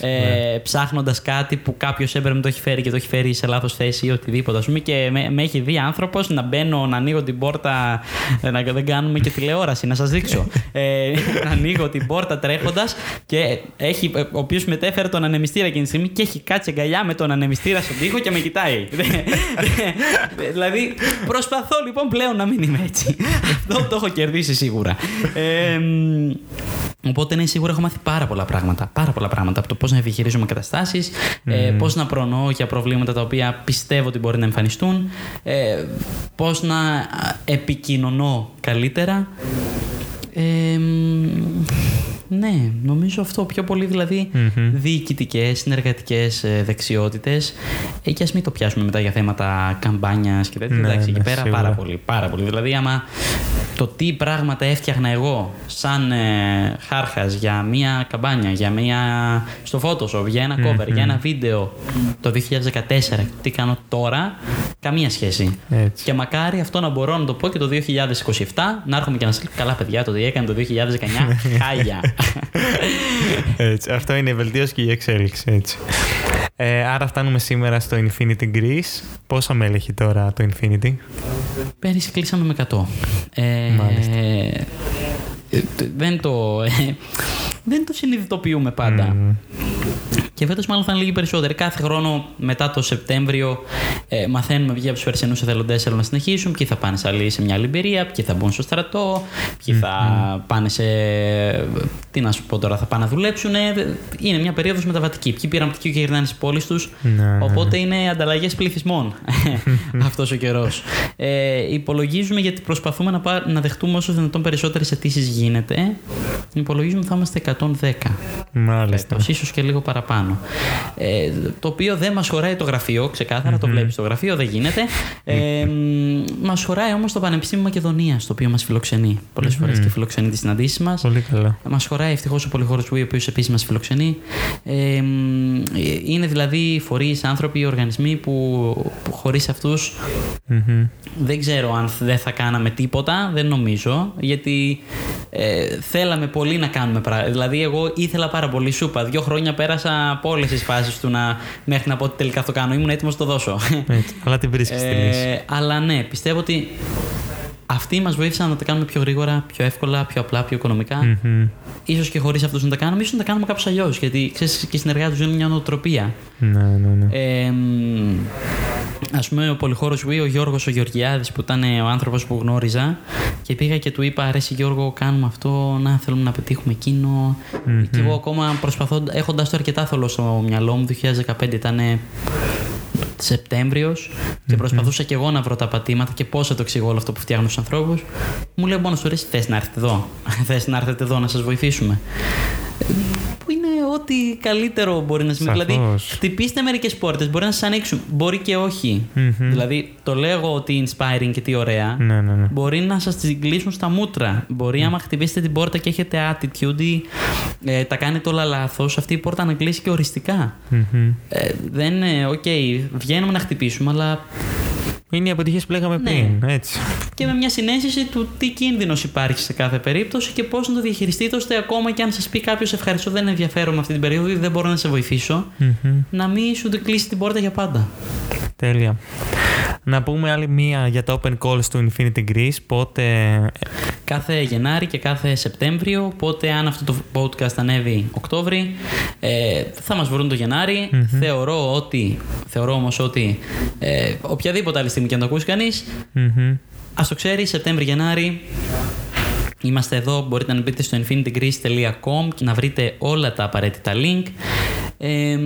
ε, ψάχνοντας κάτι που κάποιος έπρεπε να το έχει φέρει και το έχει φέρει σε λάθος θέση ή οτιδήποτε ας πούμε. Και με, με έχει δει άνθρωπος να μπαίνω να ανοίγω την πόρτα ε, να δεν κάνουμε και τηλεόραση να σας δείξω. Ε, να ανοίγω την πόρτα τρέχοντας και έχει, ε, ο οποίος μετέφερε τον ανεμιστήρα εκείνη τη στιγμή και έχει κάτσει αγκαλιά με τον ανεμιστήρα στον τοίχο και με κοιτάει δηλαδή προσπαθώ λοιπόν πλέον να μην είμαι έτσι αυτό το έχω κερδίσει σίγουρα ε, μ, Οπότε ναι, σίγουρα έχω μάθει πάρα πολλά πράγματα. Πάρα πολλά πράγματα. Από το πώς να επιχειρίζουμε καταστάσεις, ε, πώς να προνοώ για προβλήματα τα οποία πιστεύω ότι μπορεί να εμφανιστούν, ε, πώς να α, επικοινωνώ καλύτερα. Ε, μ, ναι, νομίζω αυτό πιο πολύ δηλαδή διοικητικές, συνεργατικές δεξιότητες. Ε, και ας μην το πιάσουμε μετά για θέματα καμπάνιας και τέτοια. Ναι, Εντάξει, εκεί ναι, πέρα σίγουρα. πάρα πολύ. Πάρα πολύ. Δηλαδή, άμα το τι πράγματα έφτιαχνα εγώ σαν ε, χάρχας για μία καμπάνια, για μία στο Photoshop, για ένα cover, για ένα βίντεο το 2014, τι κάνω τώρα, καμία σχέση. Έτσι. Και μακάρι αυτό να μπορώ να το πω και το 2027, να έρχομαι και να σας λέω καλά παιδιά, το τι έκανε το 2019, χάλια. Έτσι. Αυτό είναι η βελτίωση και η εξέλιξη. Έτσι. Ε, άρα φτάνουμε σήμερα στο Infinity Greece. Πόσα μέλη έχει τώρα το Infinity? Πέρυσι κλείσαμε με 100. Ε, Μάλιστα. ε, δεν, το, ε, δεν το συνειδητοποιούμε πάντα. Και φέτος μάλλον θα είναι λίγοι περισσότεροι. Κάθε χρόνο μετά το Σεπτέμβριο ε, μαθαίνουμε ποιοι από τους περσινούς εθελοντές θέλουν να συνεχίσουν, ποιοι θα πάνε σε, άλλη, σε μια άλλη εμπειρία, ποιοι θα μπουν στο στρατό, ποιοι θα πάνε σε. Τι να σου πω τώρα, θα πάνε να δουλέψουν. Ε, Είναι μια περίοδος μεταβατική. Ποιοι πήραν πτυχίο και γυρνάνε στις πόλεις τους. Ναι, Οπότε είναι ανταλλαγές πληθυσμών αυτός ο καιρός. Ε, υπολογίζουμε γιατί προσπαθούμε να, πά- να δεχτούμε όσο δυνατόν περισσότερες αιτήσεις γίνεται. Υπολογίζουμε ότι θα είμαστε 110 Μάλιστα. φέτος, ίσως και λίγο παραπάνω. Ε, το οποίο δεν μας χωράει το γραφείο, ξεκάθαρα, το βλέπεις το γραφείο, δεν γίνεται. Ε, μ, μας χωράει όμως το Πανεπιστήμιο Μακεδονίας, το οποίο μας φιλοξενεί πολλές φορές και φιλοξενεί τις συναντήσεις μας. Πολύ καλά. Μας χωράει ευτυχώς ο Πολυχώρος Wii, ο οποίος επίσης μας φιλοξενεί. Ε, μ, είναι δηλαδή φορείς, άνθρωποι, οργανισμοί που, που χωρίς αυτούς Μμμ. δεν ξέρω αν δεν θα κάναμε τίποτα, δεν νομίζω, γιατί ε, θέλαμε πολύ να κάνουμε πράγματα. Δηλαδή, εγώ ήθελα πάρα πολύ σούπα. Δύο χρόνια πέρασα από όλες τις φάσεις του να, μέχρι να πω ότι τελικά θα το κάνω. Ήμουν έτοιμος να το δώσω. Έτσι. Αλλά την βρίσκεις τη λύση. ε, αλλά ναι, πιστεύω ότι αυτοί μας βοήθησαν να τα κάνουμε πιο γρήγορα, πιο εύκολα, πιο απλά, πιο οικονομικά. Μμμ. Ίσως και χωρίς αυτούς να τα κάνουμε, ίσως να τα κάνουμε κάπως αλλιώς. Γιατί ξέρεις, και οι συνεργάτε τους είναι μια νοοτροπία. Ναι, ναι, ναι. Ε, μ, ας πούμε ο πολυχώρος Wii, ο Γιώργος ο Γεωργιάδης που ήταν ε, ο άνθρωπος που γνώριζα και πήγα και του είπα αρέσει Γιώργο κάνουμε αυτό, να θέλουμε να πετύχουμε εκείνο και εγώ ακόμα προσπαθώ, έχοντας το αρκετά θολό στο μυαλό μου 2015 ήταν Σεπτέμβριος και προσπαθούσα και εγώ να βρω τα πατήματα και πώς θα το εξηγώ όλο αυτό που φτιάχνω στους ανθρώπους. Μου λέει μόνος του ρε θες να έρθετε εδώ θες να έρθετε εδώ να σας βοηθήσουμε που είναι ό, ό,τι καλύτερο μπορεί να συμβεί. Δηλαδή, Σαφώς. χτυπήστε μερικές πόρτες, μπορεί να σας ανοίξουν. Μπορεί και όχι. Δηλαδή, το λέγω ότι inspiring και τι ωραία. Ναι, ναι, ναι. Μπορεί να σας την κλείσουν στα μούτρα. Μπορεί, άμα χτυπήσετε την πόρτα και έχετε attitude ή ε, τα κάνετε όλα λάθος, αυτή η πόρτα να κλείσει και οριστικά. Μμμ. Ε, δεν είναι, οκ, βγαίνουμε να χτυπήσουμε, αλλά Είναι οι αποτυχίες που λέγαμε Ναι. πριν. Έτσι. και με μια συνέστηση του τι κίνδυνος υπάρχει σε κάθε περίπτωση και πώς να το διαχειριστείτε ώστε ακόμα και αν σας πει κάποιος Ευχαριστώ, δεν ενδιαφέρομαι αυτή την περίοδο ή δεν μπορώ να σε βοηθήσω, Μμμ. να μην σου το κλείσει την πόρτα για πάντα. Τέλεια. Να πούμε άλλη μία για τα open calls του Infinity Greece. Πότε. Κάθε Γενάρη και κάθε Σεπτέμβριο, οπότε αν αυτό το podcast ανέβει Οκτώβρη, ε, θα μας βρουν το γεναρη Θεωρώ ότι, θεωρώ όμως ότι ε, οποιαδήποτε άλλη στιγμή και να το ακούσει κανείς, Μμμ. ας το ξέρει, Σεπτέμβρη-Γενάρη, Είμαστε εδώ, μπορείτε να μπείτε στο infinitygreece.com και να βρείτε όλα τα απαραίτητα link. Ε,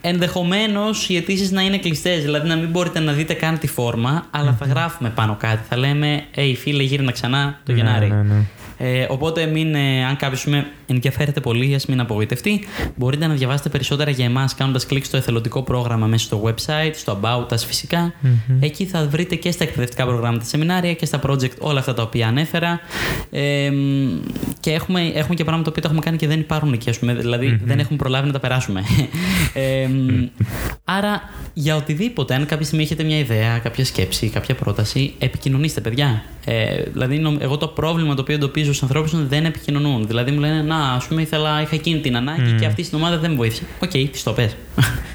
Ενδεχομένως οι αιτήσεις να είναι κλειστές, δηλαδή να μην μπορείτε να δείτε καν τη φόρμα, αλλά θα γράφουμε πάνω κάτι. Θα λέμε, Hey φίλε, γύρνα ξανά το Ναι, Γενάρη. ναι, ναι. Ε, οπότε, μην, ε, αν κάποιος με ενδιαφέρεται πολύ, ας μην απογοητευτεί. Μπορείτε να διαβάσετε περισσότερα για εμάς κάνοντας κλικ στο εθελοντικό πρόγραμμα μέσα στο website, στο About Us φυσικά. Εκεί θα βρείτε και στα εκπαιδευτικά προγράμματα, σεμινάρια και στα project όλα αυτά τα οποία ανέφερα. Ε, μ, και έχουμε, έχουμε και πράγματα που τα έχουμε κάνει και δεν υπάρχουν εκεί, ας πούμε. Δηλαδή, δεν έχουμε προλάβει να τα περάσουμε. ε, μ, άρα, για οτιδήποτε, αν κάποια στιγμή έχετε μια ιδέα, κάποια σκέψη, κάποια πρόταση, επικοινωνήστε, παιδιά. Ε, δηλαδή, νομ- εγώ το πρόβλημα το οποίο εντοπίζω στους ανθρώπους είναι ότι δεν επικοινωνούν. Δηλαδή, μου λένε, Να, ας πούμε, ήθελα, είχα εκείνη την ανάγκη και αυτή στην ομάδα δεν με βοήθησε. OK, okay, της το πες.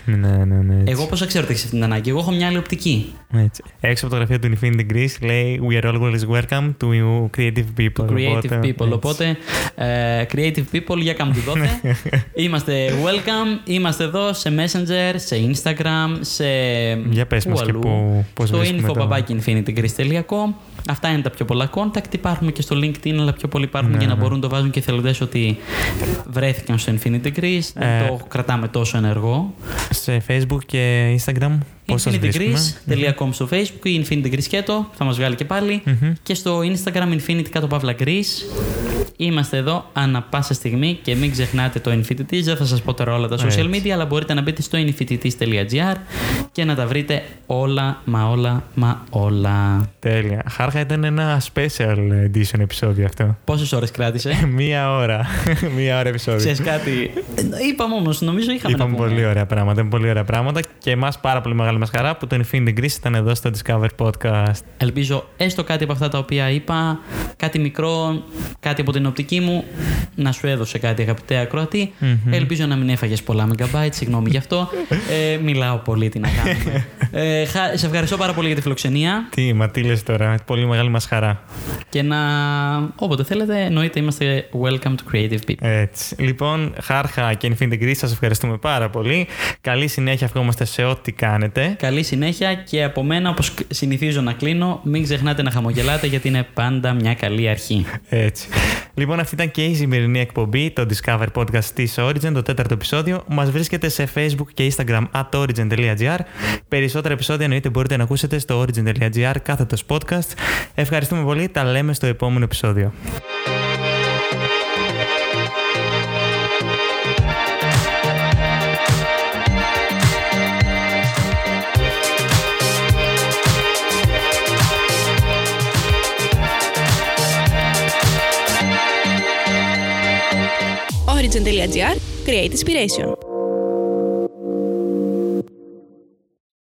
Ναι, ναι, ναι. Έτσι. εγώ πώς ξέρω ότι έχεις αυτή την ανάγκη. Εγώ έχω μια άλλη οπτική. Έτσι. Έξω από το γραφείο του Infinity Greece λέει We are always welcome to you creative people. Creative Οπότε, people. έτσι. Οπότε, ε, creative people, για κάμου δότε. είμαστε welcome. Είμαστε εδώ σε Messenger, σε Instagram, σε. Για πες μας και αλλού. πού- πώς Στο βρίσκουμε το- info.infinitygreece.com. Αυτά είναι τα πιο πολλά contact. Υπάρχουν και στο LinkedIn, αλλά πιο πολλοί υπάρχουν Ναι, για να ναι. μπορούν να το βάζουν και εθελοντέ ότι βρέθηκαν στο Infinity Greece. Δεν Ε, το κρατάμε τόσο ενεργό. Σε Facebook και Instagram πώς σας βρίσκουμε. infinitygreece.com στο Facebook ή Infinity Greece και το, θα μας βγάλει και πάλι. Μμμ. Και στο Instagram Infinity κάτω παύλα Greece. Είμαστε εδώ ανά πάσα στιγμή και μην ξεχνάτε το Infinities. Δεν θα σας πω τώρα όλα τα social Έτσι. media, αλλά μπορείτε να μπείτε στο infinities.gr και να τα βρείτε όλα, μα όλα, μα όλα. Τέλεια. Χάρχα ήταν ένα special edition επεισόδιο αυτό. Πόσες ώρες κράτησε; Μία ώρα. Μία ώρα επεισόδιο. Ξέρεις κάτι; Ε, Είπαμε όμως, νομίζω είχαμε Είπαμε να πούμε. πολύ ωραία πράγματα. Είπαμε πολύ ωραία πράγματα και εμάς πάρα πολύ μεγάλη μας χαρά που το Infinity Greece ήταν εδώ στο Discover Podcast. Ελπίζω έστω κάτι από αυτά τα οποία είπα, κάτι μικρό, κάτι από την οπτική μου, να σου έδωσε κάτι αγαπητέ ακροατή. Ελπίζω να μην έφαγες πολλά megabyte, συγγνώμη γι' αυτό. Ε, μιλάω πολύ, τι να κάνουμε. ε, χα- σε ευχαριστώ πάρα πολύ για τη φιλοξενία Τι, μα τι λες τώρα. Πολύ μεγάλη μας χαρά. και να. Όποτε θέλετε, εννοείται είμαστε welcome to creative people. Έτσι. Λοιπόν, Χάρχα και Infinity Greece, σας ευχαριστούμε πάρα πολύ. Καλή συνέχεια ευχόμαστε σε ό,τι κάνετε. Καλή συνέχεια και από μένα, όπως συνηθίζω να κλείνω, μην ξεχνάτε να χαμογελάτε γιατί είναι πάντα μια καλή αρχή. Έτσι. Λοιπόν, αυτή ήταν και η σημερινή εκπομπή, το Discover Podcast της Origin, το τέταρτο επεισόδιο. Μας βρίσκεται σε Facebook και Instagram at origin.gr. Περισσότερα επεισόδια εννοείται μπορείτε να ακούσετε στο origin.gr κάθετος podcast. Ευχαριστούμε πολύ. Τα λέμε στο επόμενο επεισόδιο. Origin.gr Create Inspiration